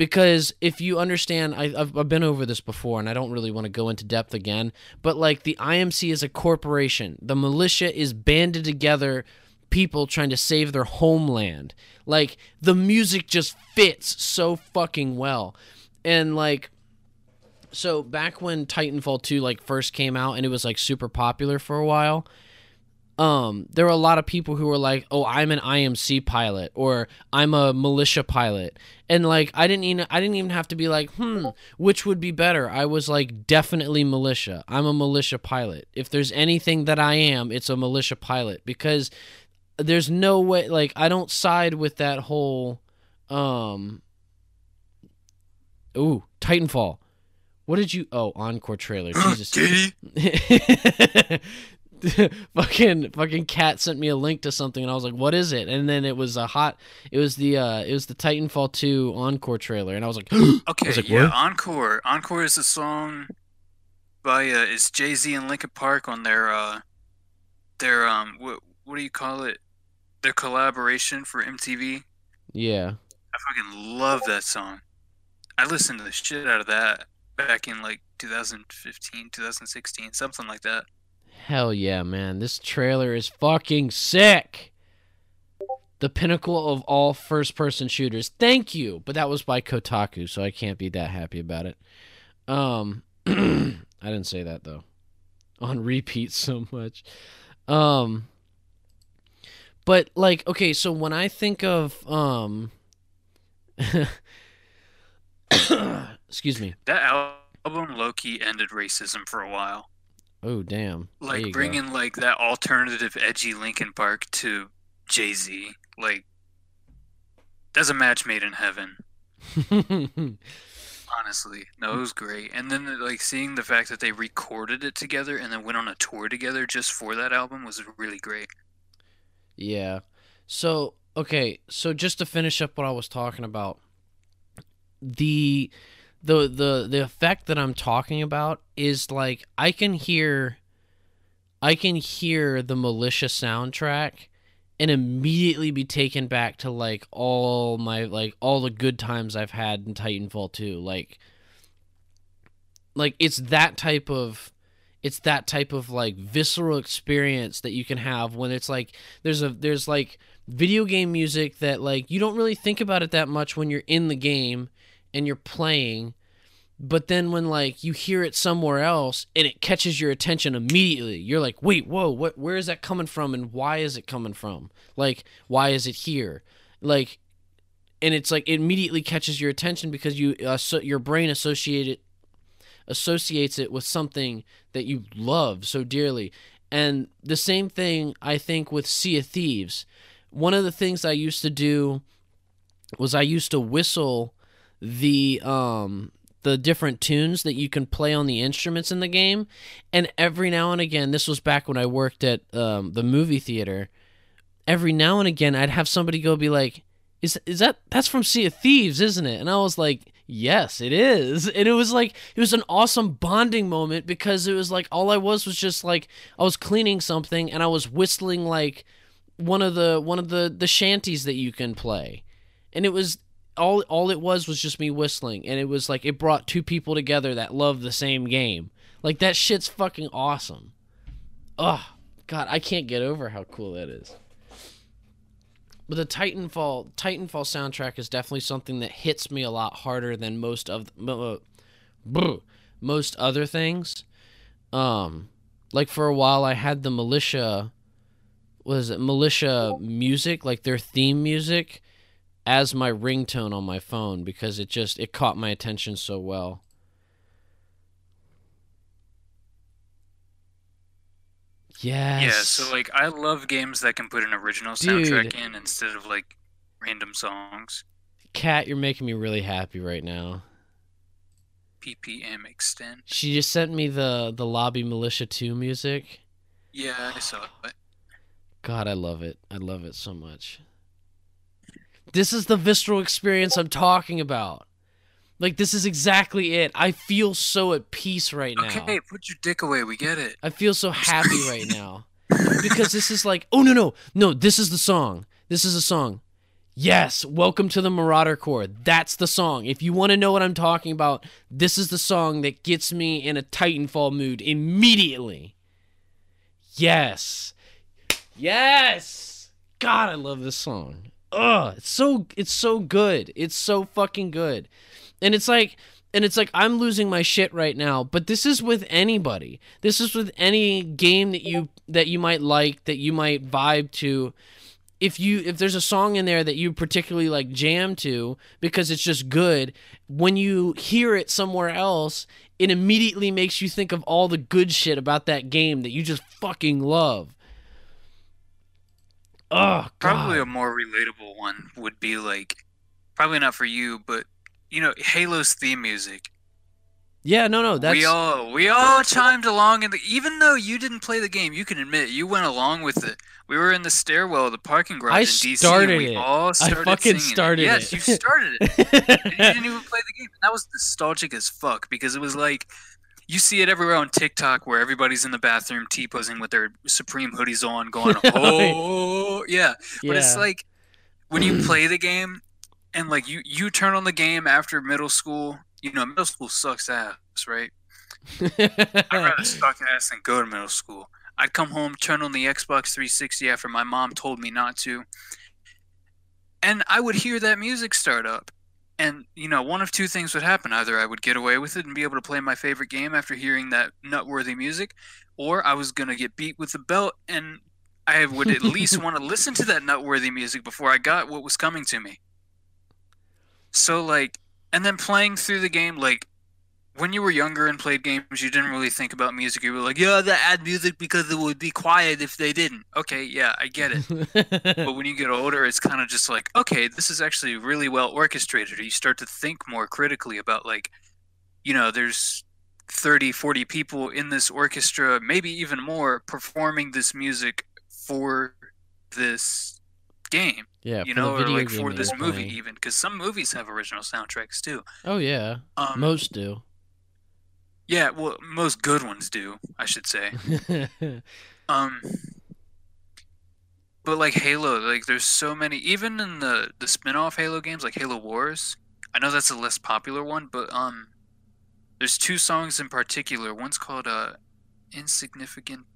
because if you understand, I, I've, I've been over this before, and I don't really want to go into depth again. But like the IMC is a corporation. The militia is banded together people trying to save their homeland. Like the music just fits so fucking well. And like so back when Titanfall 2 like first came out and it was like super popular for a while, um there were a lot of people who were like, "Oh, I'm an IMC pilot or I'm a militia pilot." And like I didn't even I didn't even have to be like, "Hmm, which would be better?" I was like, "Definitely militia. I'm a militia pilot. If there's anything that I am, it's a militia pilot because there's no way like I don't side with that whole um Ooh, Titanfall. What did you Oh, encore trailer. Jesus. Fucking fucking cat sent me a link to something and I was like, "What is it?" And then it was a hot it was the uh it was the Titanfall 2 encore trailer and I was like, Okay, was like, yeah, "What?" Encore. Encore is a song by uh, is Jay Z and Linkin Park on their uh their um what what do you call it? Their collaboration for MTV. "Yeah. I fucking love that song. I listened to the shit out of that back in like 2015, 2016, something like that. Hell yeah, man. This trailer is fucking sick. The pinnacle of all first person shooters. Thank you. But that was by Kotaku, so I can't be that happy about it. Um I didn't say that though. On repeat so much. Um but like okay, so when I think of um excuse me. That album Loki ended racism for a while. Oh damn. Like go. bringing like that alternative edgy Linkin Park to Jay Z. Like that's a match made in heaven. Honestly, no, it was great. And then like seeing the fact that they recorded it together and then went on a tour together just for that album was really great. Yeah. So, okay, so just to finish up what I was talking about, the the the the effect that I'm talking about is like I can hear I can hear the militia soundtrack and immediately be taken back to like all my like all the good times I've had in Titanfall 2 like like it's that type of it's that type of like visceral experience that you can have when it's like there's a there's like video game music that like you don't really think about it that much when you're in the game and you're playing but then when like you hear it somewhere else and it catches your attention immediately you're like wait whoa what where is that coming from and why is it coming from? Like why is it here? Like and it's like it immediately catches your attention because you uh, so your brain associated associates it with something that you love so dearly. And the same thing i think with sea of thieves. One of the things i used to do was i used to whistle the um the different tunes that you can play on the instruments in the game. And every now and again this was back when i worked at um, the movie theater every now and again i'd have somebody go be like is is that that's from sea of thieves isn't it? And i was like yes it is. And it was like it was an awesome bonding moment because it was like all i was was just like i was cleaning something and i was whistling like one of the one of the the shanties that you can play. And it was all all it was was just me whistling. And it was like it brought two people together that love the same game. Like that shit's fucking awesome. Oh god i can't get over how cool that is. But the titanfall titanfall soundtrack is definitely something that hits me a lot harder than most of most other things. Um like for a while i had the militia was it? Militia music like their theme music as my ringtone on my phone because it just it caught my attention so well. Yes. Yeah, so like I love games that can put an original soundtrack in instead of like random songs. Cat, you're making me really happy right now. PPM extend. She just sent me the the Lobby Militia 2 music. Yeah, I saw it. God, I love it. I love it so much. This is the visceral experience I'm talking about. Like this is exactly it. I feel so at peace right now. Okay, put your dick away. We get it. I feel so happy right now. Because this is like, oh no no. No, this is the song. This is a song. Yes, welcome to the Marauder Corps. That's the song. If you want to know what I'm talking about, this is the song that gets me in a Titanfall mood immediately. Yes. Yes. God, I love this song. Ugh, it's so it's so good. It's so fucking good. And it's like and it's like I'm losing my shit right now, but this is with anybody. This is with any game that you that you might like, that you might vibe to. If you if there's a song in there that you particularly like jam to because it's just good, when you hear it somewhere else, it immediately makes you think of all the good shit about that game that you just fucking love. Oh, Probably a more relatable one would be like, probably not for you, but you know, Halo's theme music. Yeah, no, no, that's we all we all chimed along, and even though you didn't play the game, you can admit you went along with it. We were in the stairwell of the parking garage I in DC. started and we it. all I fucking singing it. started yes, it. you started it. and you didn't even play the game. And that was nostalgic as fuck because it was like you see it everywhere on TikTok where everybody's in the bathroom T posing with their Supreme hoodies on, going, "Oh, yeah." But it's like when you play the game and like you you turn on the game after middle school. You know, middle school sucks ass, right? I'd rather suck ass than go to middle school. I'd come home, turn on the Xbox 360 after my mom told me not to, and I would hear that music start up. And, you know, one of two things would happen. Either I would get away with it and be able to play my favorite game after hearing that nutworthy music, or I was going to get beat with a belt and I would at least want to listen to that nutworthy music before I got what was coming to me. So, like, and then playing through the game, like, when you were younger and played games, you didn't really think about music. You were like, yeah, they add music because it would be quiet if they didn't. Okay, yeah, I get it. but when you get older, it's kind of just like, okay, this is actually really well orchestrated. You start to think more critically about, like, you know, there's 30, 40 people in this orchestra, maybe even more, performing this music for this game, yeah, you know, or like for this movie, playing. even. Because some movies have original soundtracks too. Oh yeah, Um, most do. Yeah, well, most good ones do, I should say. Um, but like Halo, like there's so many. Even in the the spin-off Halo games, like Halo Wars, I know that's a less popular one, but um, there's two songs in particular. One's called uh, Insignificant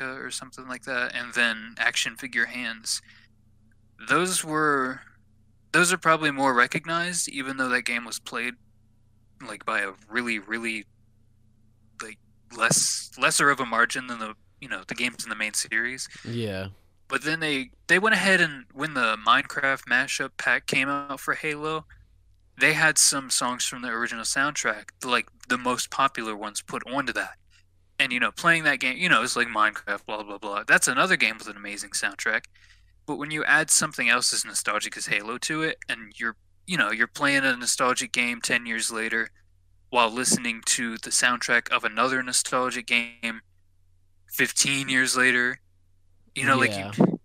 Or something like that, and then Action Figure Hands. Those were, those are probably more recognized, even though that game was played like by a really really like less lesser of a margin than the you know the games in the main series yeah, but then they they went ahead and when the minecraft mashup pack came out for halo they had some songs from the original soundtrack like the most popular ones put onto that and you know playing that game you know it's like minecraft blah blah blah that's another game with an amazing soundtrack but when you add something else as nostalgic as halo to it and you're you know you're playing a nostalgic game 10 years later while listening to the soundtrack of another nostalgic game 15 years later you know Yeah. like you,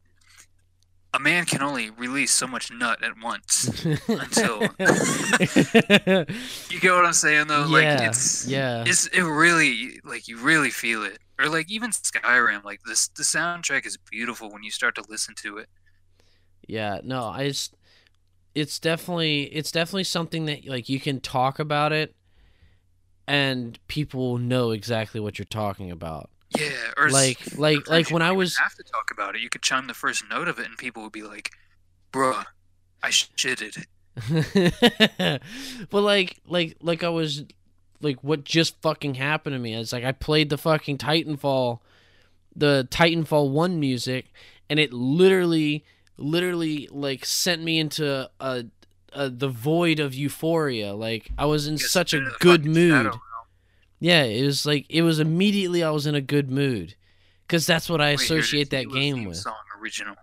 a man can only release so much nut at once Until- you get what i'm saying though like yeah, it's yeah, it's it really like you really feel it or like even skyrim like this the soundtrack is beautiful when you start to listen to it yeah. No, I just, it's definitely, it's definitely something that like you can talk about it, and people know exactly what you're talking about. Yeah or Like, like, like when I was, have to talk about it you could chime the first note of it and people would be like bruh i shitted but like like like I was like what just fucking happened to me. It's like I played the fucking Titanfall the Titanfall 1 music and it literally literally like sent me into a, a the void of euphoria. Like I was in Yes, such a bit of the good mood. Yeah, it was like it was immediately I was in a good mood. Cuz that's what I Wait, associate that game with. Song original.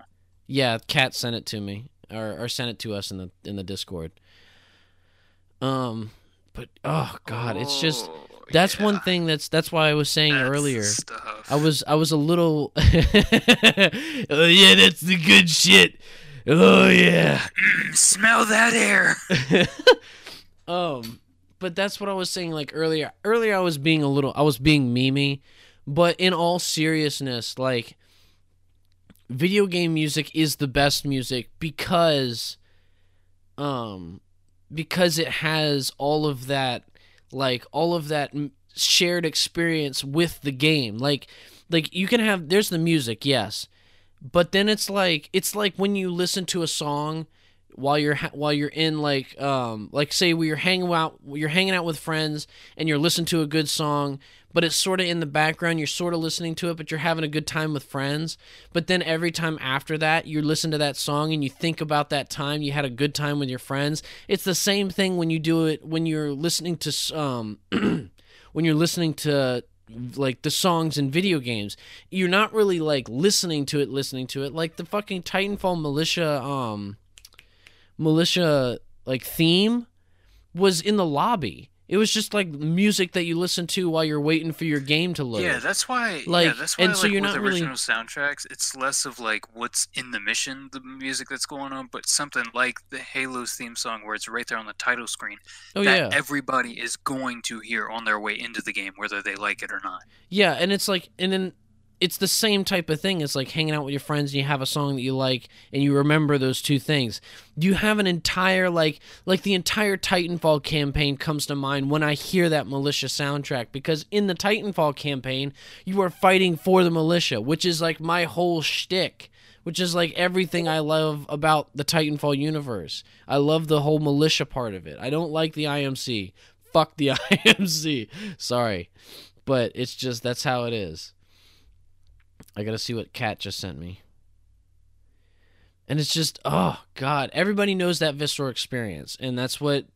Yeah, Kat sent it to me or or sent it to us in the in the Discord. Um but oh god, it's just Oh, that's one thing that's that's why I was saying that's earlier. I was I was a little Oh yeah, that's the good shit. Oh yeah. Mm, smell that air. um but that's what I was saying like earlier. Earlier I was being a little I was being memey, but in all seriousness, like video game music is the best music because um because it has all of that like all of that shared experience with the game. Like like you can have there's the music, yes. But then it's like it's like when you listen to a song while you're ha- while you're in like um like say we are hanging out you're hanging out with friends and you're listening to a good song but it's sort of in the background you're sort of listening to it but you're having a good time with friends but then every time after that you listen to that song and you think about that time you had a good time with your friends. It's the same thing when you do it when you're listening to um when you're listening to like the songs in video games. You're not really like listening to it listening to it. Like the fucking titanfall militia um militia like theme was in the lobby It was just like music that you listen to while you're waiting for your game to load. Yeah, that's why. yeah, Like, that's why. and so like, you're with not really- original soundtracks. It's less of like what's in the mission, the music that's going on, but something like the Halo's theme song, where it's right there on the title screen oh that yeah. everybody is going to hear on their way into the game, whether they like it or not. Yeah, and it's like, and then it's the same type of thing. It's like hanging out with your friends and you have a song that you like and you remember those two things. You have an entire, like, like the entire Titanfall campaign comes to mind when I hear that militia soundtrack because in the Titanfall campaign, you are fighting for the militia, which is like my whole shtick. Which is like everything I love about the Titanfall universe. I love the whole militia part of it. I don't like the IMC. Fuck the IMC. Sorry but it's just that's how it is. I gotta see what Cat just sent me. And it's just, oh god, everybody knows that visceral experience, and that's what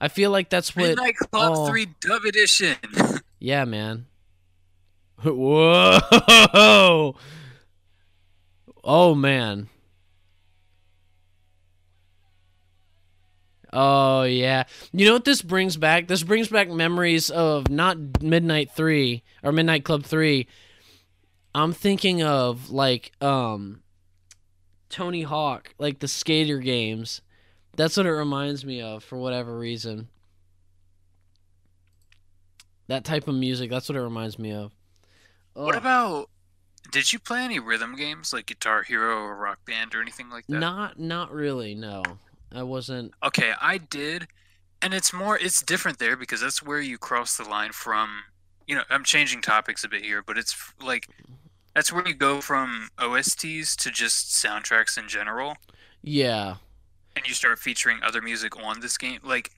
I feel like. That's what, Midnight Club oh. 3 Dub Edition. yeah, man. Whoa, oh man. Oh yeah. You know what this brings back? This brings back memories of not Midnight 3 or Midnight Club 3. I'm thinking of like um Tony Hawk, like the skater games. That's what it reminds me of for whatever reason. That type of music, that's what it reminds me of. what about? Did you play any rhythm games like Guitar Hero or Rock Band or anything like that? Not not really, no. I wasn't Okay, I did, and it's more it's different there because that's where you cross the line from. You know, I'm changing topics a bit here, but it's like that's where you go from OSTs to just soundtracks in general, Yeah. and you start featuring other music on this game. Like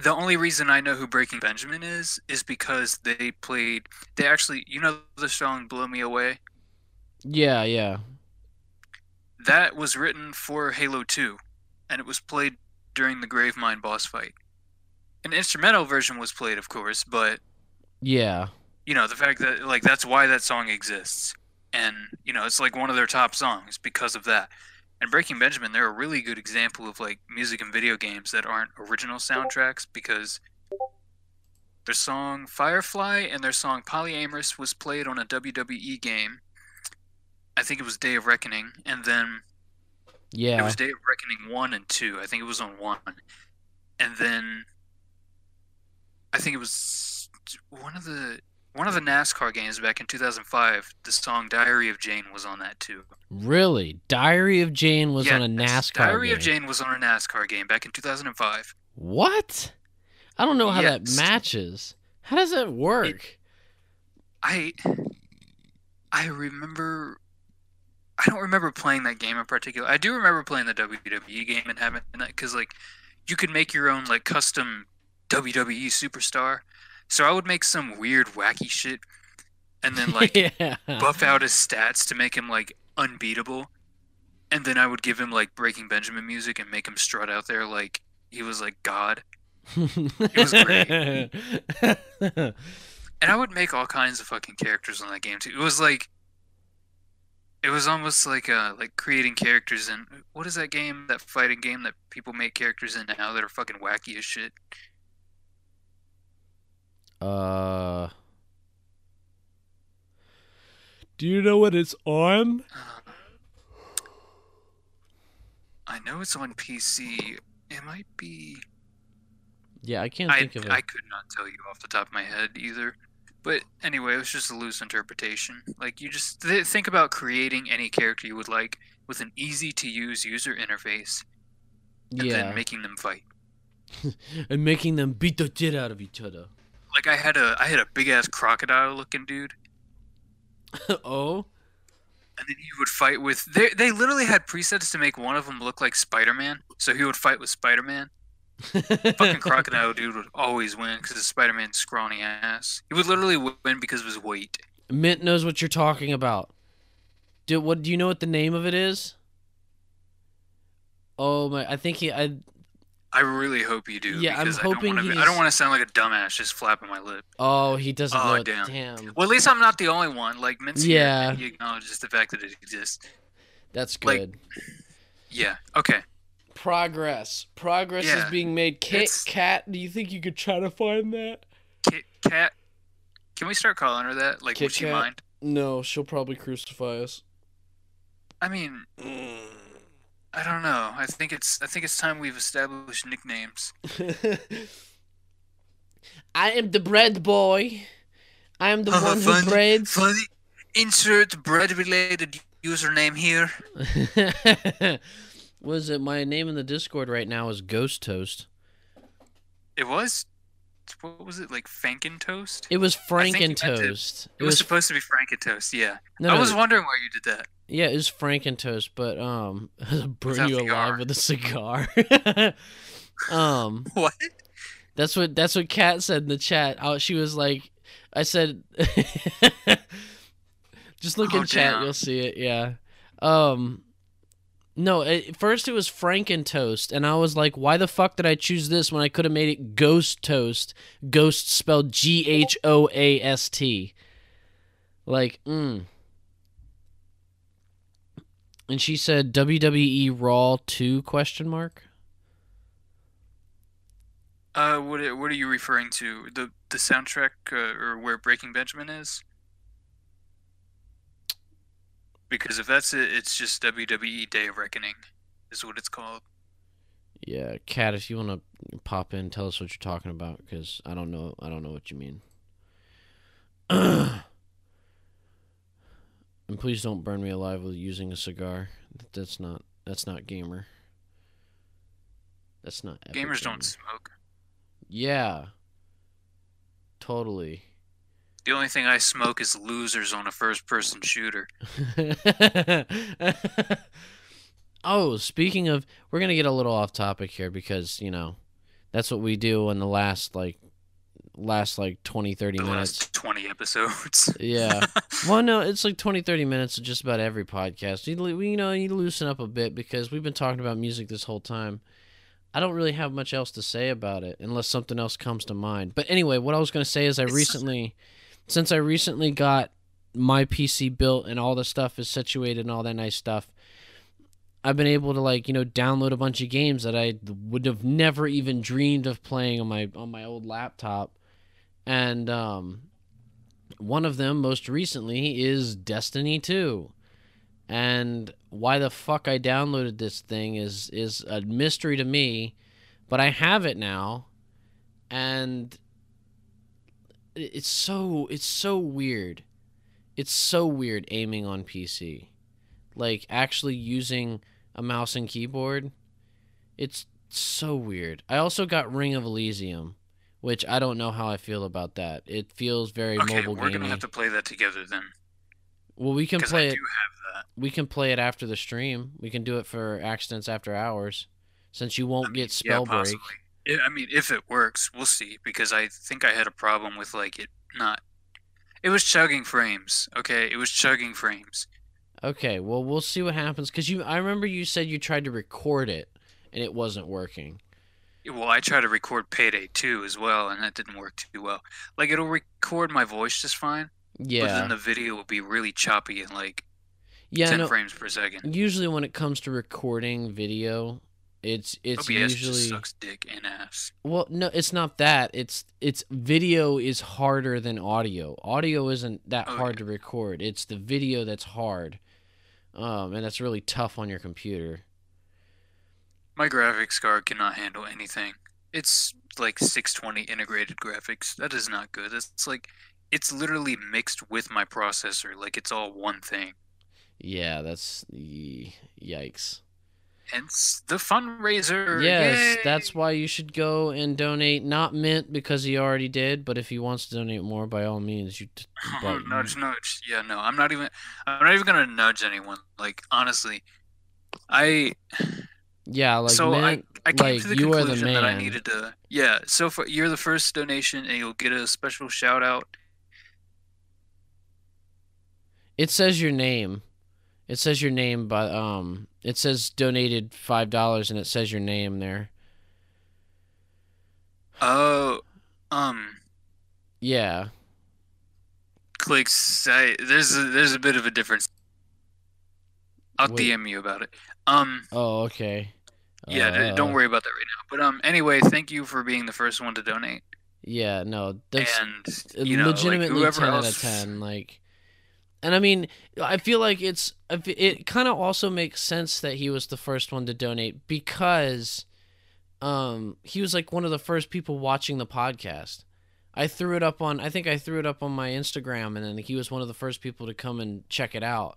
the only reason I know who Breaking Benjamin is is because they played. They actually, you know, the song "Blow Me Away." Yeah, yeah. That was written for Halo 2, and it was played during the Gravemind boss fight. An instrumental version was played, of course, but Yeah. You know the fact that like that's why that song exists, and you know it's like one of their top songs because of that. And Breaking Benjamin, they're a really good example of like music and video games that aren't original soundtracks because their song Firefly and their song Polyamorous was played on a WWE game. I think it was Day of Reckoning, and then Yeah. it was Day of Reckoning one and two. I think it was on one, and then I think it was one of the one of the NASCAR games back in 2005. The song "Diary of Jane" was on that too. Really? Diary of Jane was on a Yes, NASCAR Diary game. of Jane was on a NASCAR game back in 2005. What? I don't know how that matches. How does that work? I I remember. I don't remember playing that game in particular. I do remember playing the WWE game and having that because like you could make your own like custom WWE superstar. So I would make some weird wacky shit and then like yeah. buff out his stats to make him like unbeatable. And then I would give him like Breaking Benjamin music and make him strut out there like he was like God. It was great. And I would make all kinds of fucking characters on that game too. It was like it was almost like uh like creating characters in what is that game, that fighting game that people make characters in now that are fucking wacky as shit. Uh. Do you know what it's on? I know it's on PC. It might be Yeah, I can't I, think of it. I could not tell you off the top of my head either. But anyway, it was just a loose interpretation. Like you just th- think about creating any character you would like with an easy to use user interface and yeah. then making them fight. and making them beat the shit out of each other. Like I had a I had a big ass crocodile looking dude, oh? and then he would fight with. They they literally had presets to make one of them look like Spider Man, so he would fight with Spider Man. Fucking crocodile dude would always win because of Spider Man's scrawny ass. He would literally win because of his weight. Mint knows what you're talking about. Do what? Do you know what the name of it is? Oh my! I think he. I I really hope you do. Yeah, I'm hoping I don't, wanna I don't want to sound like a dumbass just flapping my lip. oh he doesn't Oh, it. damn. Damn. Well, at least I'm not the only one. Like Mincy, Yeah. he acknowledges the fact that it exists. That's like- good. Yeah. Okay. Progress. Progress Yeah, is being made. Kit it's- Kat, do you think you could try to find that? Kit Kat. Can we start calling her that? Like, Kit would she Kat? mind? No, she'll probably crucify us. I mean, mm. I don't know. I think it's I think it's time we've established nicknames. I am the bread boy. I am the Haha, one who funny- breads. Funny. Insert bread-related username here. Was it my name in the Discord right now is Ghost Toast? It was. What was it like? Franken toast. It was Franken it. Toast. It was supposed to be Franken toast. Yeah. no, I no, was wondering why you did that. Yeah, it was Franken Toast, but um, burn you alive with a cigar. um, What? that's what that's what Kat said in the chat. Oh, she was like, I said, just look in Oh, chat, damn. you'll see it. Yeah. Um, no, at first it was Franken Toast, and I was like, why the fuck did I choose this when I could have made it Ghost Toast? Ghost spelled G H O A S T. Like, mm. And she said WWE Raw 2 question mark? Uh, what are- what are you referring to? The the soundtrack uh, or where Breaking Benjamin is? Because if that's it, it's just WWE Day of Reckoning, is what it's called. Yeah, Kat, if you want to pop in, tell us what you're talking about because I don't know. I don't know what you mean. and please don't burn me alive with using a cigar. That's not. That's not gamer. That's not. Gamers gamer. don't smoke. Yeah. Totally. The only thing I smoke is losers on a first-person shooter. oh, speaking of, we're gonna get a little off topic here because you know, that's what we do in the last like, last like 20, 30 The minutes. last twenty episodes. Yeah. well, no, it's like 20, 30 minutes of just about every podcast. You, you know, you loosen up a bit because we've been talking about music this whole time. I don't really have much else to say about it unless something else comes to mind. But anyway, what I was going to say is I It's- recently, since I recently got my PC built and all the stuff is situated and all that nice stuff, I've been able to like you know download a bunch of games that I would have never even dreamed of playing on my on my old laptop, and um, one of them most recently is Destiny 2. And why the fuck I downloaded this thing is is a mystery to me, but I have it now and it's so it's so weird. It's so weird aiming on PC. Like actually using a mouse and keyboard. It's so weird. I also got Ring of Elysium, which I don't know how I feel about that. It feels very okay, mobile we're gonna have to play that together then, Well, we can play it. do have that. We can play it after the stream. We can do it for accidents after hours, since you won't I mean, get yeah, Spellbreak. possibly. Yeah, I mean, if it works, we'll see. Because I think I had a problem with like it not. It was chugging frames. Okay, it was chugging frames. Okay, well we'll see what happens. Cause you, I remember you said you tried to record it and it wasn't working. Well, I try to record Payday 2 as well, and that didn't work too well. Like it'll record my voice just fine, Yeah. but then the video will be really choppy and like yeah. 10 No, frames per second. usually when it comes to recording video, it's it's OBS just usually sucks dick and ass. well, no, it's not that. It's it's video is harder than audio. Audio isn't that Oh, hard to record. It's the video that's hard, um, and that's really tough on your computer. My graphics card cannot handle anything. It's like 620 integrated graphics. That is not good. It's like it's literally mixed with my processor. Like it's all one thing. Yeah, that's yikes. Hence the fundraiser. Yes, Yay! that's why you should go and donate. Not Mint because he already did, but if he wants to donate more, by all means, you. T- oh, but nudge, nudge. Yeah, no, I'm not even. I'm not even gonna nudge anyone. Like honestly, I yeah, like so Mint. I came like, to the are the conclusion that I needed to. Yeah, so for, you're the first donation, and you'll get a special shout out. It says your name. It says your name, but um, it says donated five dollars, and it says your name there. Oh, um, Yeah, clicks. I, there's a, there's a bit of a difference. I'll Wait. DM you about it. Um, Oh, okay. Yeah, d- don't Uh, worry about that right now. But um, anyway, thank you for being the first one to donate. yeah, no, that's and you know, like legitimately whoever 10 out of 10 like and i mean i feel like it's it kind of also makes sense that he was the first one to donate because um he was like one of the first people watching the podcast i threw it up on i think i threw it up on my instagram and then he was one of the first people to come and check it out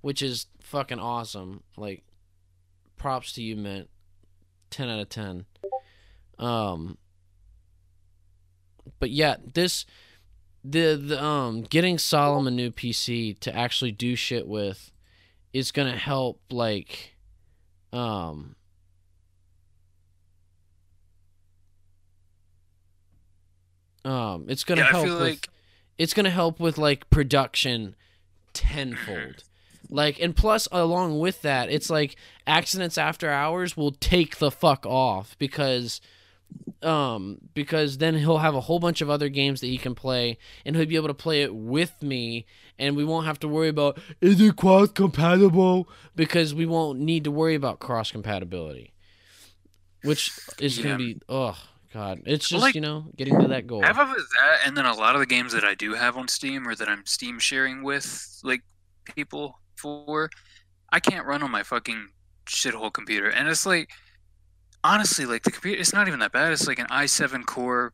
which is fucking awesome like props to you mint 10 out of 10 um but yeah this the, the um getting Solemn a new PC to actually do shit with is gonna help like um um it's gonna yeah, help with like it's gonna help with like production tenfold like and plus along with that it's like accidents after hours will take the fuck off because um because then he'll have a whole bunch of other games that he can play and he'll be able to play it with me and we won't have to worry about is it cross compatible? Because we won't need to worry about cross compatibility which is Yeah. gonna be oh god. It's just like, you know getting to that goal. half of it is that, and then a lot of the games that I do have on Steam or that I'm Steam sharing with like people for, I can't run on my fucking shithole computer, and it's like honestly, like the computer, it's not even that bad. It's like an i7 core,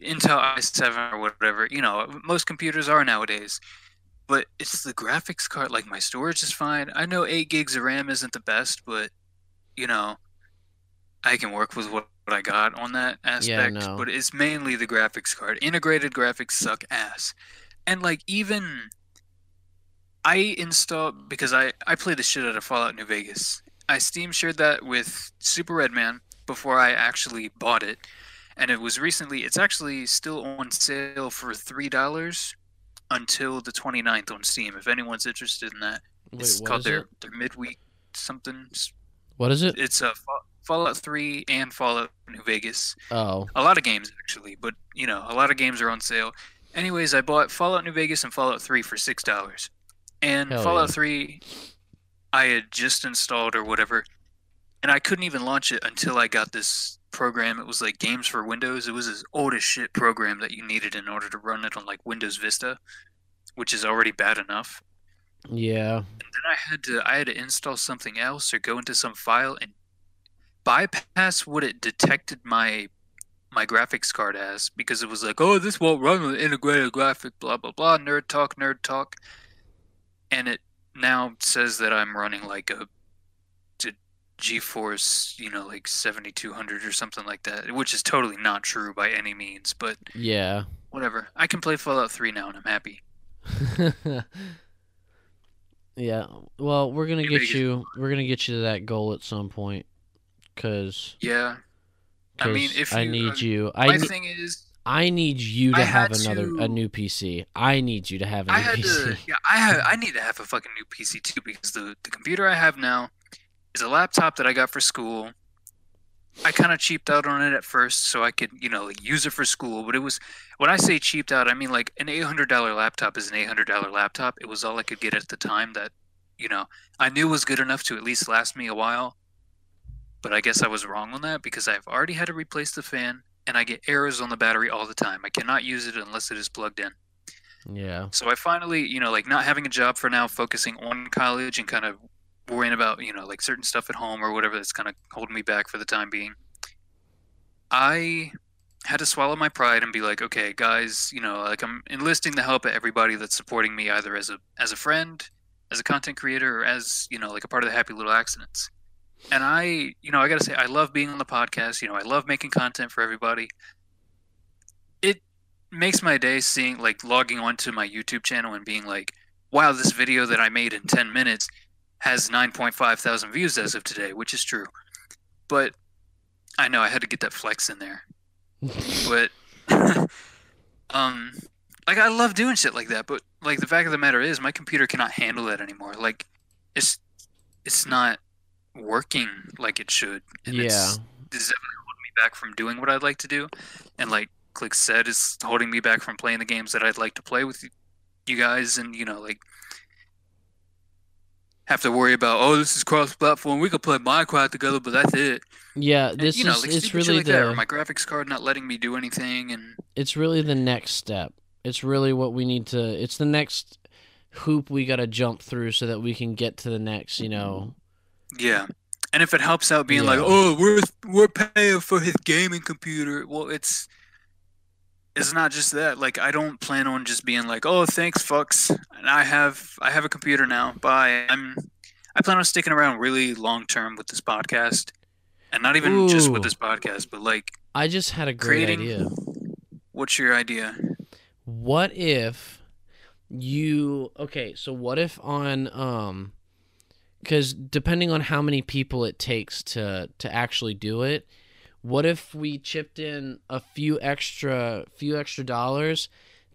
Intel i7 or whatever. You know, most computers are nowadays. But it's the graphics card. Like my storage is fine. I know eight gigs of RAM isn't the best, but you know, I can work with what, what I got on that aspect. Yeah, no. But it's mainly the graphics card. Integrated graphics suck ass, and like even I installed because I I play the shit out of Fallout New Vegas. I Steam shared that with Super Redman before I actually bought it, and it was recently. It's actually still on sale for three dollars until the 29th on Steam. If anyone's interested in that, Wait, it's called their it? their midweek something. what is it It's a Fallout 3 and Fallout New Vegas. oh A lot of games actually, but you know, a lot of games are on sale. Anyways, I bought Fallout New Vegas and Fallout 3 for six dollars. And Hell Fallout yeah. 3 I had just installed or whatever, and I couldn't even launch it until I got this program. It was like Games for Windows. It was this old as shit program that you needed in order to run it on like Windows Vista, which is already bad enough. yeah And then I had to I had to install something else or go into some file and bypass what it detected my my graphics card as because it was like, oh, this won't run with integrated graphic, blah blah blah, nerd talk, nerd talk, and it now says that I'm running like a, G- GeForce, you know, like 7200 or something like that, which is totally not true by any means, but yeah whatever. I can play Fallout 3 now and I'm happy. yeah. Well, we're gonna get make it- you. We're gonna get you to that goal at some point, cause, Yeah. I mean, if I need uh, you. My I thing is, I need you to I have another a new PC. I need you to have a new I had PC. to, yeah, I have, I need to have a fucking new PC too because the the computer I have now is a laptop that I got for school. I kind of cheaped out on it at first, so I could, you know, like, use it for school. But it was when I say cheaped out, I mean like an eight hundred dollar laptop is an eight hundred dollar laptop. It was all I could get at the time that, you know, I knew was good enough to at least last me a while. But I guess I was wrong on that because I've already had to replace the fan, and I get errors on the battery all the time. I cannot use it unless it is plugged in. Yeah. So I finally, you know, like not having a job for now, focusing on college and kind of worrying about, you know, like certain stuff at home or whatever that's kind of holding me back for the time being. I had to swallow my pride and be like, okay, guys, you know, like I'm enlisting the help of everybody that's supporting me either as a as a friend, as a content creator, or as, you know, like a part of the happy little accidents. And I, you know, I got to say I love being on the podcast, you know, I love making content for everybody. It makes my day seeing like logging onto my YouTube channel and being like, wow, this video that I made in 10 minutes has 9.5 thousand views as of today, which is true. But I know I had to get that flex in there. But um like I love doing shit like that, but like the fact of the matter is my computer cannot handle that anymore. Like it's it's not working like it should. And yeah. it's this is definitely holding me back from doing what I'd like to do. And like Click said, is holding me back from playing the games that I'd like to play with you guys. And you know, like have to worry about oh this is cross-platform. We could play Minecraft together, but that's it. Yeah, And, this you know, is like it's really like the my graphics card not letting me do anything, and it's really the next step. It's really what we need to. It's the next hoop we got to jump through so that we can get to the next. You know. Yeah. And if it helps out being like, oh, we're we're paying for his gaming computer, well, it's it's not just that. Like, I don't plan on just being like, oh, thanks, fucks, and I have I have a computer now. Bye. I'm I plan on sticking around really long term with this podcast, and not even just with this podcast, but like I just had a great creating. idea. What's your idea? What if you okay, so what if on um cuz depending on how many people it takes to to actually do it, what if we chipped in a few extra few extra dollars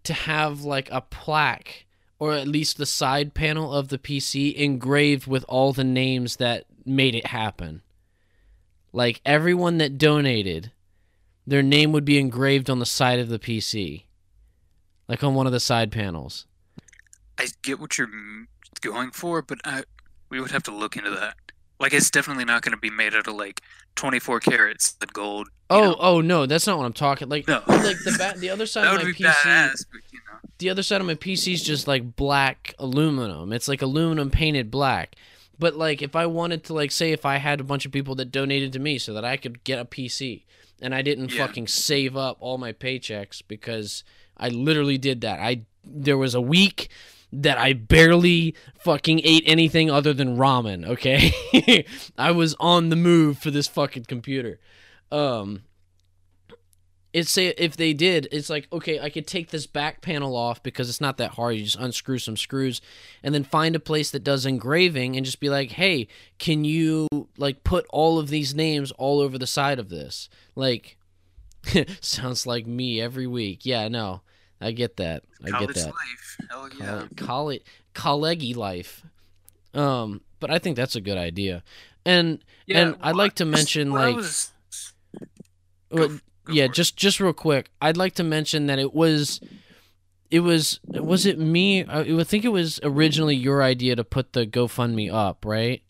to have like a plaque or at least the side panel of the PC engraved with all the names that made it happen. Like everyone that donated, their name would be engraved on the side of the PC like on one of the side panels. I get what you're going for, but I we would have to look into that. Like, it's definitely not going to be made out of like 24 carats, the gold. Oh, know. oh no, that's not what I'm talking. Like, No. like the ba- the other side of my PC, badass, but you know. the other side of my PC is just like black aluminum. It's like aluminum painted black. But like, if I wanted to, like, say, if I had a bunch of people that donated to me so that I could get a PC, and I didn't Yeah. fucking save up all my paychecks because I literally did that. I there was a week that I barely fucking ate anything other than ramen, okay? I was on the move for this fucking computer. Um it's say if they did, it's like okay, I could take this back panel off because it's not that hard. You just unscrew some screws and then find a place that does engraving and just be like, "Hey, can you like put all of these names all over the side of this?" Like sounds like me every week. Yeah, no. I get that. I College get that life. Hell yeah. college life. Um, but I think that's a good idea. And and I'd like to mention, like- was- well, go yeah, just just real quick, I'd like to mention that it was it was was it me? I I think it was originally your idea to put the GoFundMe up, right?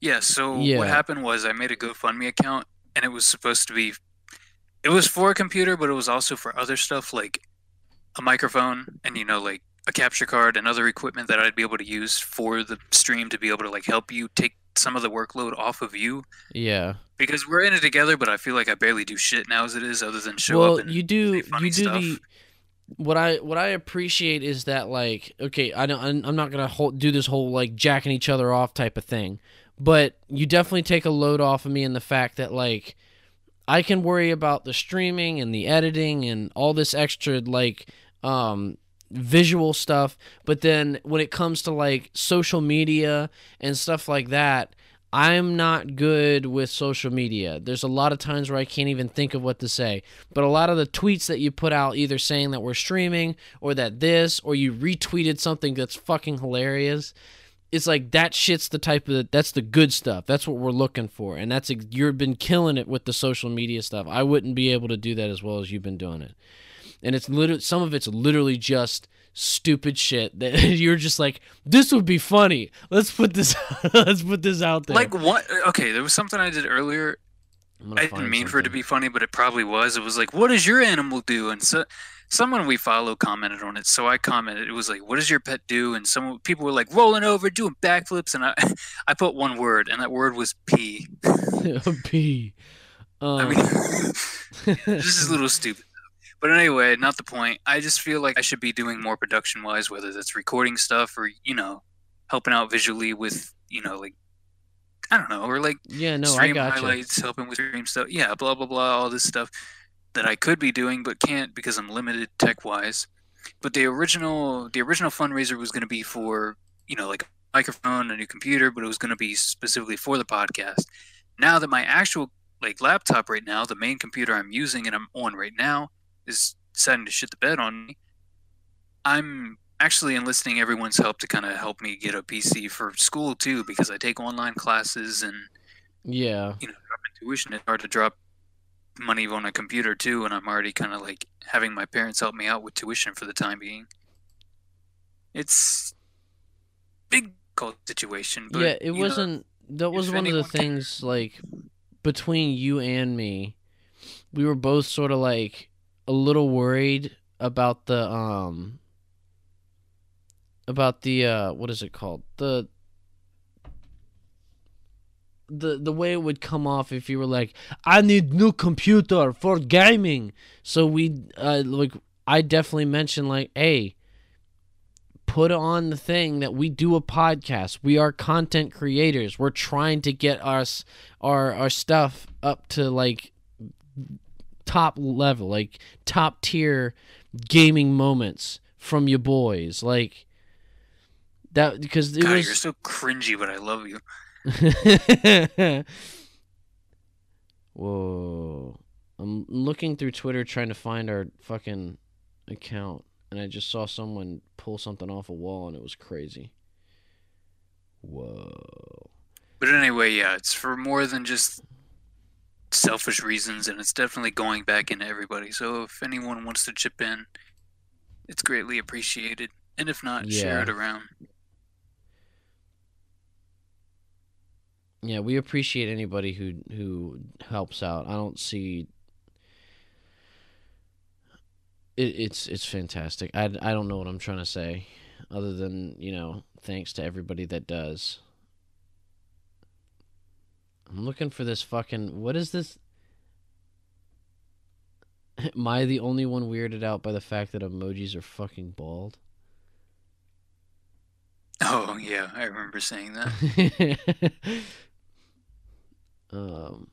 Yeah, so Yeah. what happened was I made a GoFundMe account and it was supposed to be it was for a computer, but it was also for other stuff like a microphone and you know like a capture card and other equipment that I'd be able to use for the stream to be able to like help you take some of the workload off of you Yeah. because we're in it together, but I feel like I barely do shit now as it is other than show well, up and you do you do stuff. the what I what I appreciate is that like okay, I don't I'm I'm not gonna hold, do this whole like jacking each other off type of thing, but you definitely take a load off of me in the fact that like I can worry about the streaming and the editing and all this extra like um visual stuff, but then when it comes to like social media and stuff like that, I'm not good with social media. There's a lot of times where I can't even think of what to say. But a lot of the tweets that you put out, either saying that we're streaming or that this, or you retweeted something that's fucking hilarious, it's like that shit's the type of that's the good stuff. That's what we're looking for, and that's you've been killing it with the social media stuff. I wouldn't be able to do that as well as you've been doing it. And it's literally some of it's literally just stupid shit that you're just like this would be funny. Let's put this let's put this out there. like what okay, there was something I did earlier I didn't mean for it to be funny, but it probably was. It was like, "What does your animal do?" And so, someone we follow commented on it. So I commented. It was like, "What does your pet do?" And some people were like, "Rolling over, doing backflips." And I, I put one word, and that word was pee. P. Um, I mean, this is a little stupid. But anyway, not the point. I just feel like I should be doing more production wise, whether that's recording stuff or you know, helping out visually with you know, like I don't know, or like yeah, no, I stream you. highlights, helping with stream stuff. Yeah, blah blah blah, all this stuff that I could be doing but can't because I'm limited tech wise. But the original the original fundraiser was going to be for you know like a microphone, a new computer, but it was going to be specifically for the podcast. Now that my actual like laptop right now, the main computer I'm using and I'm on right now is deciding to shit the bed on me. I'm actually enlisting everyone's help to kind of help me get a PC for school too because I take online classes and Yeah, you know, tuition, it's hard to drop money on a computer too, and I'm already kind of like having my parents help me out with tuition for the time being. It's big situation. But yeah, it wasn't. that was one of the things like between you and me, we were both sort of like a little worried about the um about the uh what is it called the the the way it would come off if you were like I need new computer for gaming. So we uh like I definitely mentioned like hey put on the thing that we do a podcast. We are content creators. We're trying to get us our our stuff up to like top level, like top tier gaming moments from your boys. Like that because it God, was you're so cringy, but I love you. Whoa. I'm looking through Twitter trying to find our fucking account and I just saw someone pull something off a wall and it was crazy. Whoa. But anyway, yeah, it's for more than just selfish reasons, and it's definitely going back into everybody. So if anyone wants to chip in, it's greatly appreciated. And if not, share it around. Yeah, we appreciate anybody who who helps out. I don't see it, it's it's fantastic. I, I don't know what I'm trying to say other than, you know, thanks to everybody that does. I'm looking for this fucking what is this? Am I the only one weirded out by the fact that emojis are fucking bald? Oh yeah, I remember saying that. um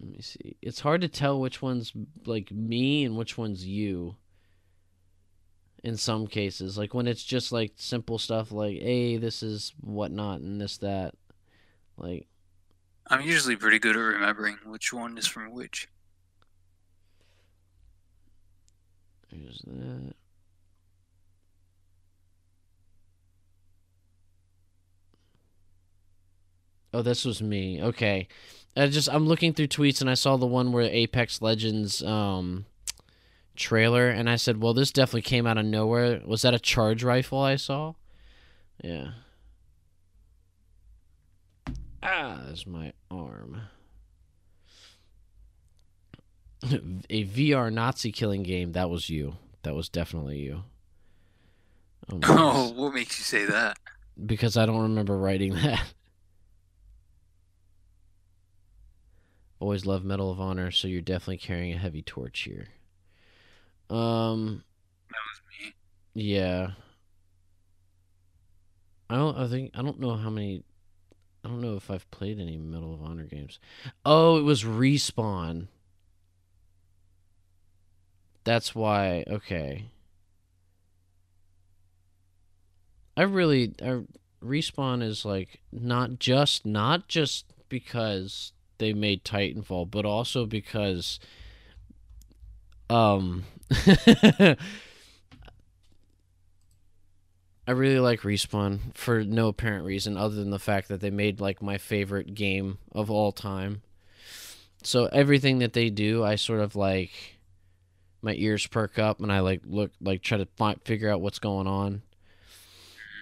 let me see. It's hard to tell which one's like me and which one's you in some cases. Like when it's just like simple stuff like hey this is whatnot and this that like I'm usually pretty good at remembering which one is from which. there's that oh this was me okay I just I'm looking through tweets and I saw the one where Apex Legends um trailer and I said, "Well, this definitely came out of nowhere." Was that a charge rifle I saw? Yeah. Ah, that's my arm. a VR Nazi killing game. That was you. That was definitely you. Oh, Oh, what makes you say that? because I don't remember writing that. Always love Medal of Honor, so you're definitely carrying a heavy torch here. Um, That was me. yeah. I don't. I think I don't know how many. I don't know if I've played any Medal of Honor games. Oh, it was respawn. That's why. Okay. I really. I, respawn is like not just not just because they made Titanfall, but also because um I really like Respawn for no apparent reason other than the fact that they made like my favorite game of all time. So everything that they do, I sort of like my ears perk up and I like look like try to find, figure out what's going on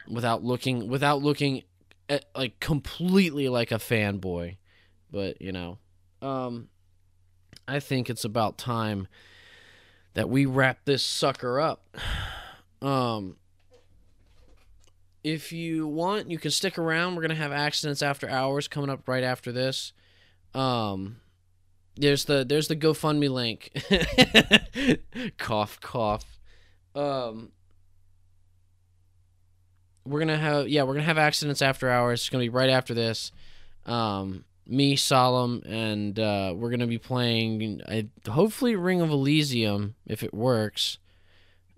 without looking without looking at, like completely like a fanboy. But, you know, um I think it's about time that we wrap this sucker up. Um if you want, you can stick around. We're gonna have accidents after hours coming up right after this. Um, there's the there's the GoFundMe link. cough, cough. Um, we're gonna have yeah, we're gonna have accidents after hours. It's gonna be right after this. Um, me, Solemn, and uh, we're gonna be playing uh, hopefully Ring of Elysium if it works.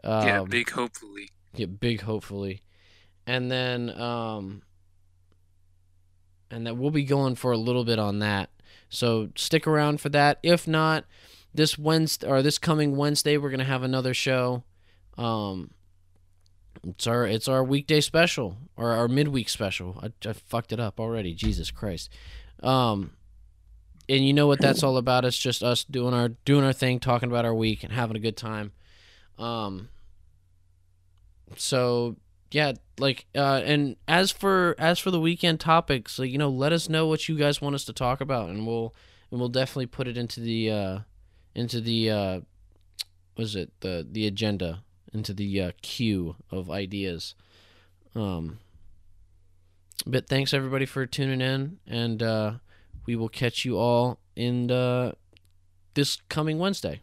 Um, yeah, big hopefully. yeah, big hopefully. And then um and that we'll be going for a little bit on that. So stick around for that. If not, this Wednesday or this coming Wednesday we're going to have another show. Um it's our it's our weekday special or our midweek special. I, I fucked it up already. Jesus Christ. Um and you know what that's all about? It's just us doing our doing our thing, talking about our week and having a good time. Um so yeah, like uh, and as for as for the weekend topics, like you know, let us know what you guys want us to talk about, and we'll and we'll definitely put it into the uh, into the uh, was it the the agenda into the uh, queue of ideas. Um, but thanks everybody for tuning in, and uh, we will catch you all in uh, this coming Wednesday.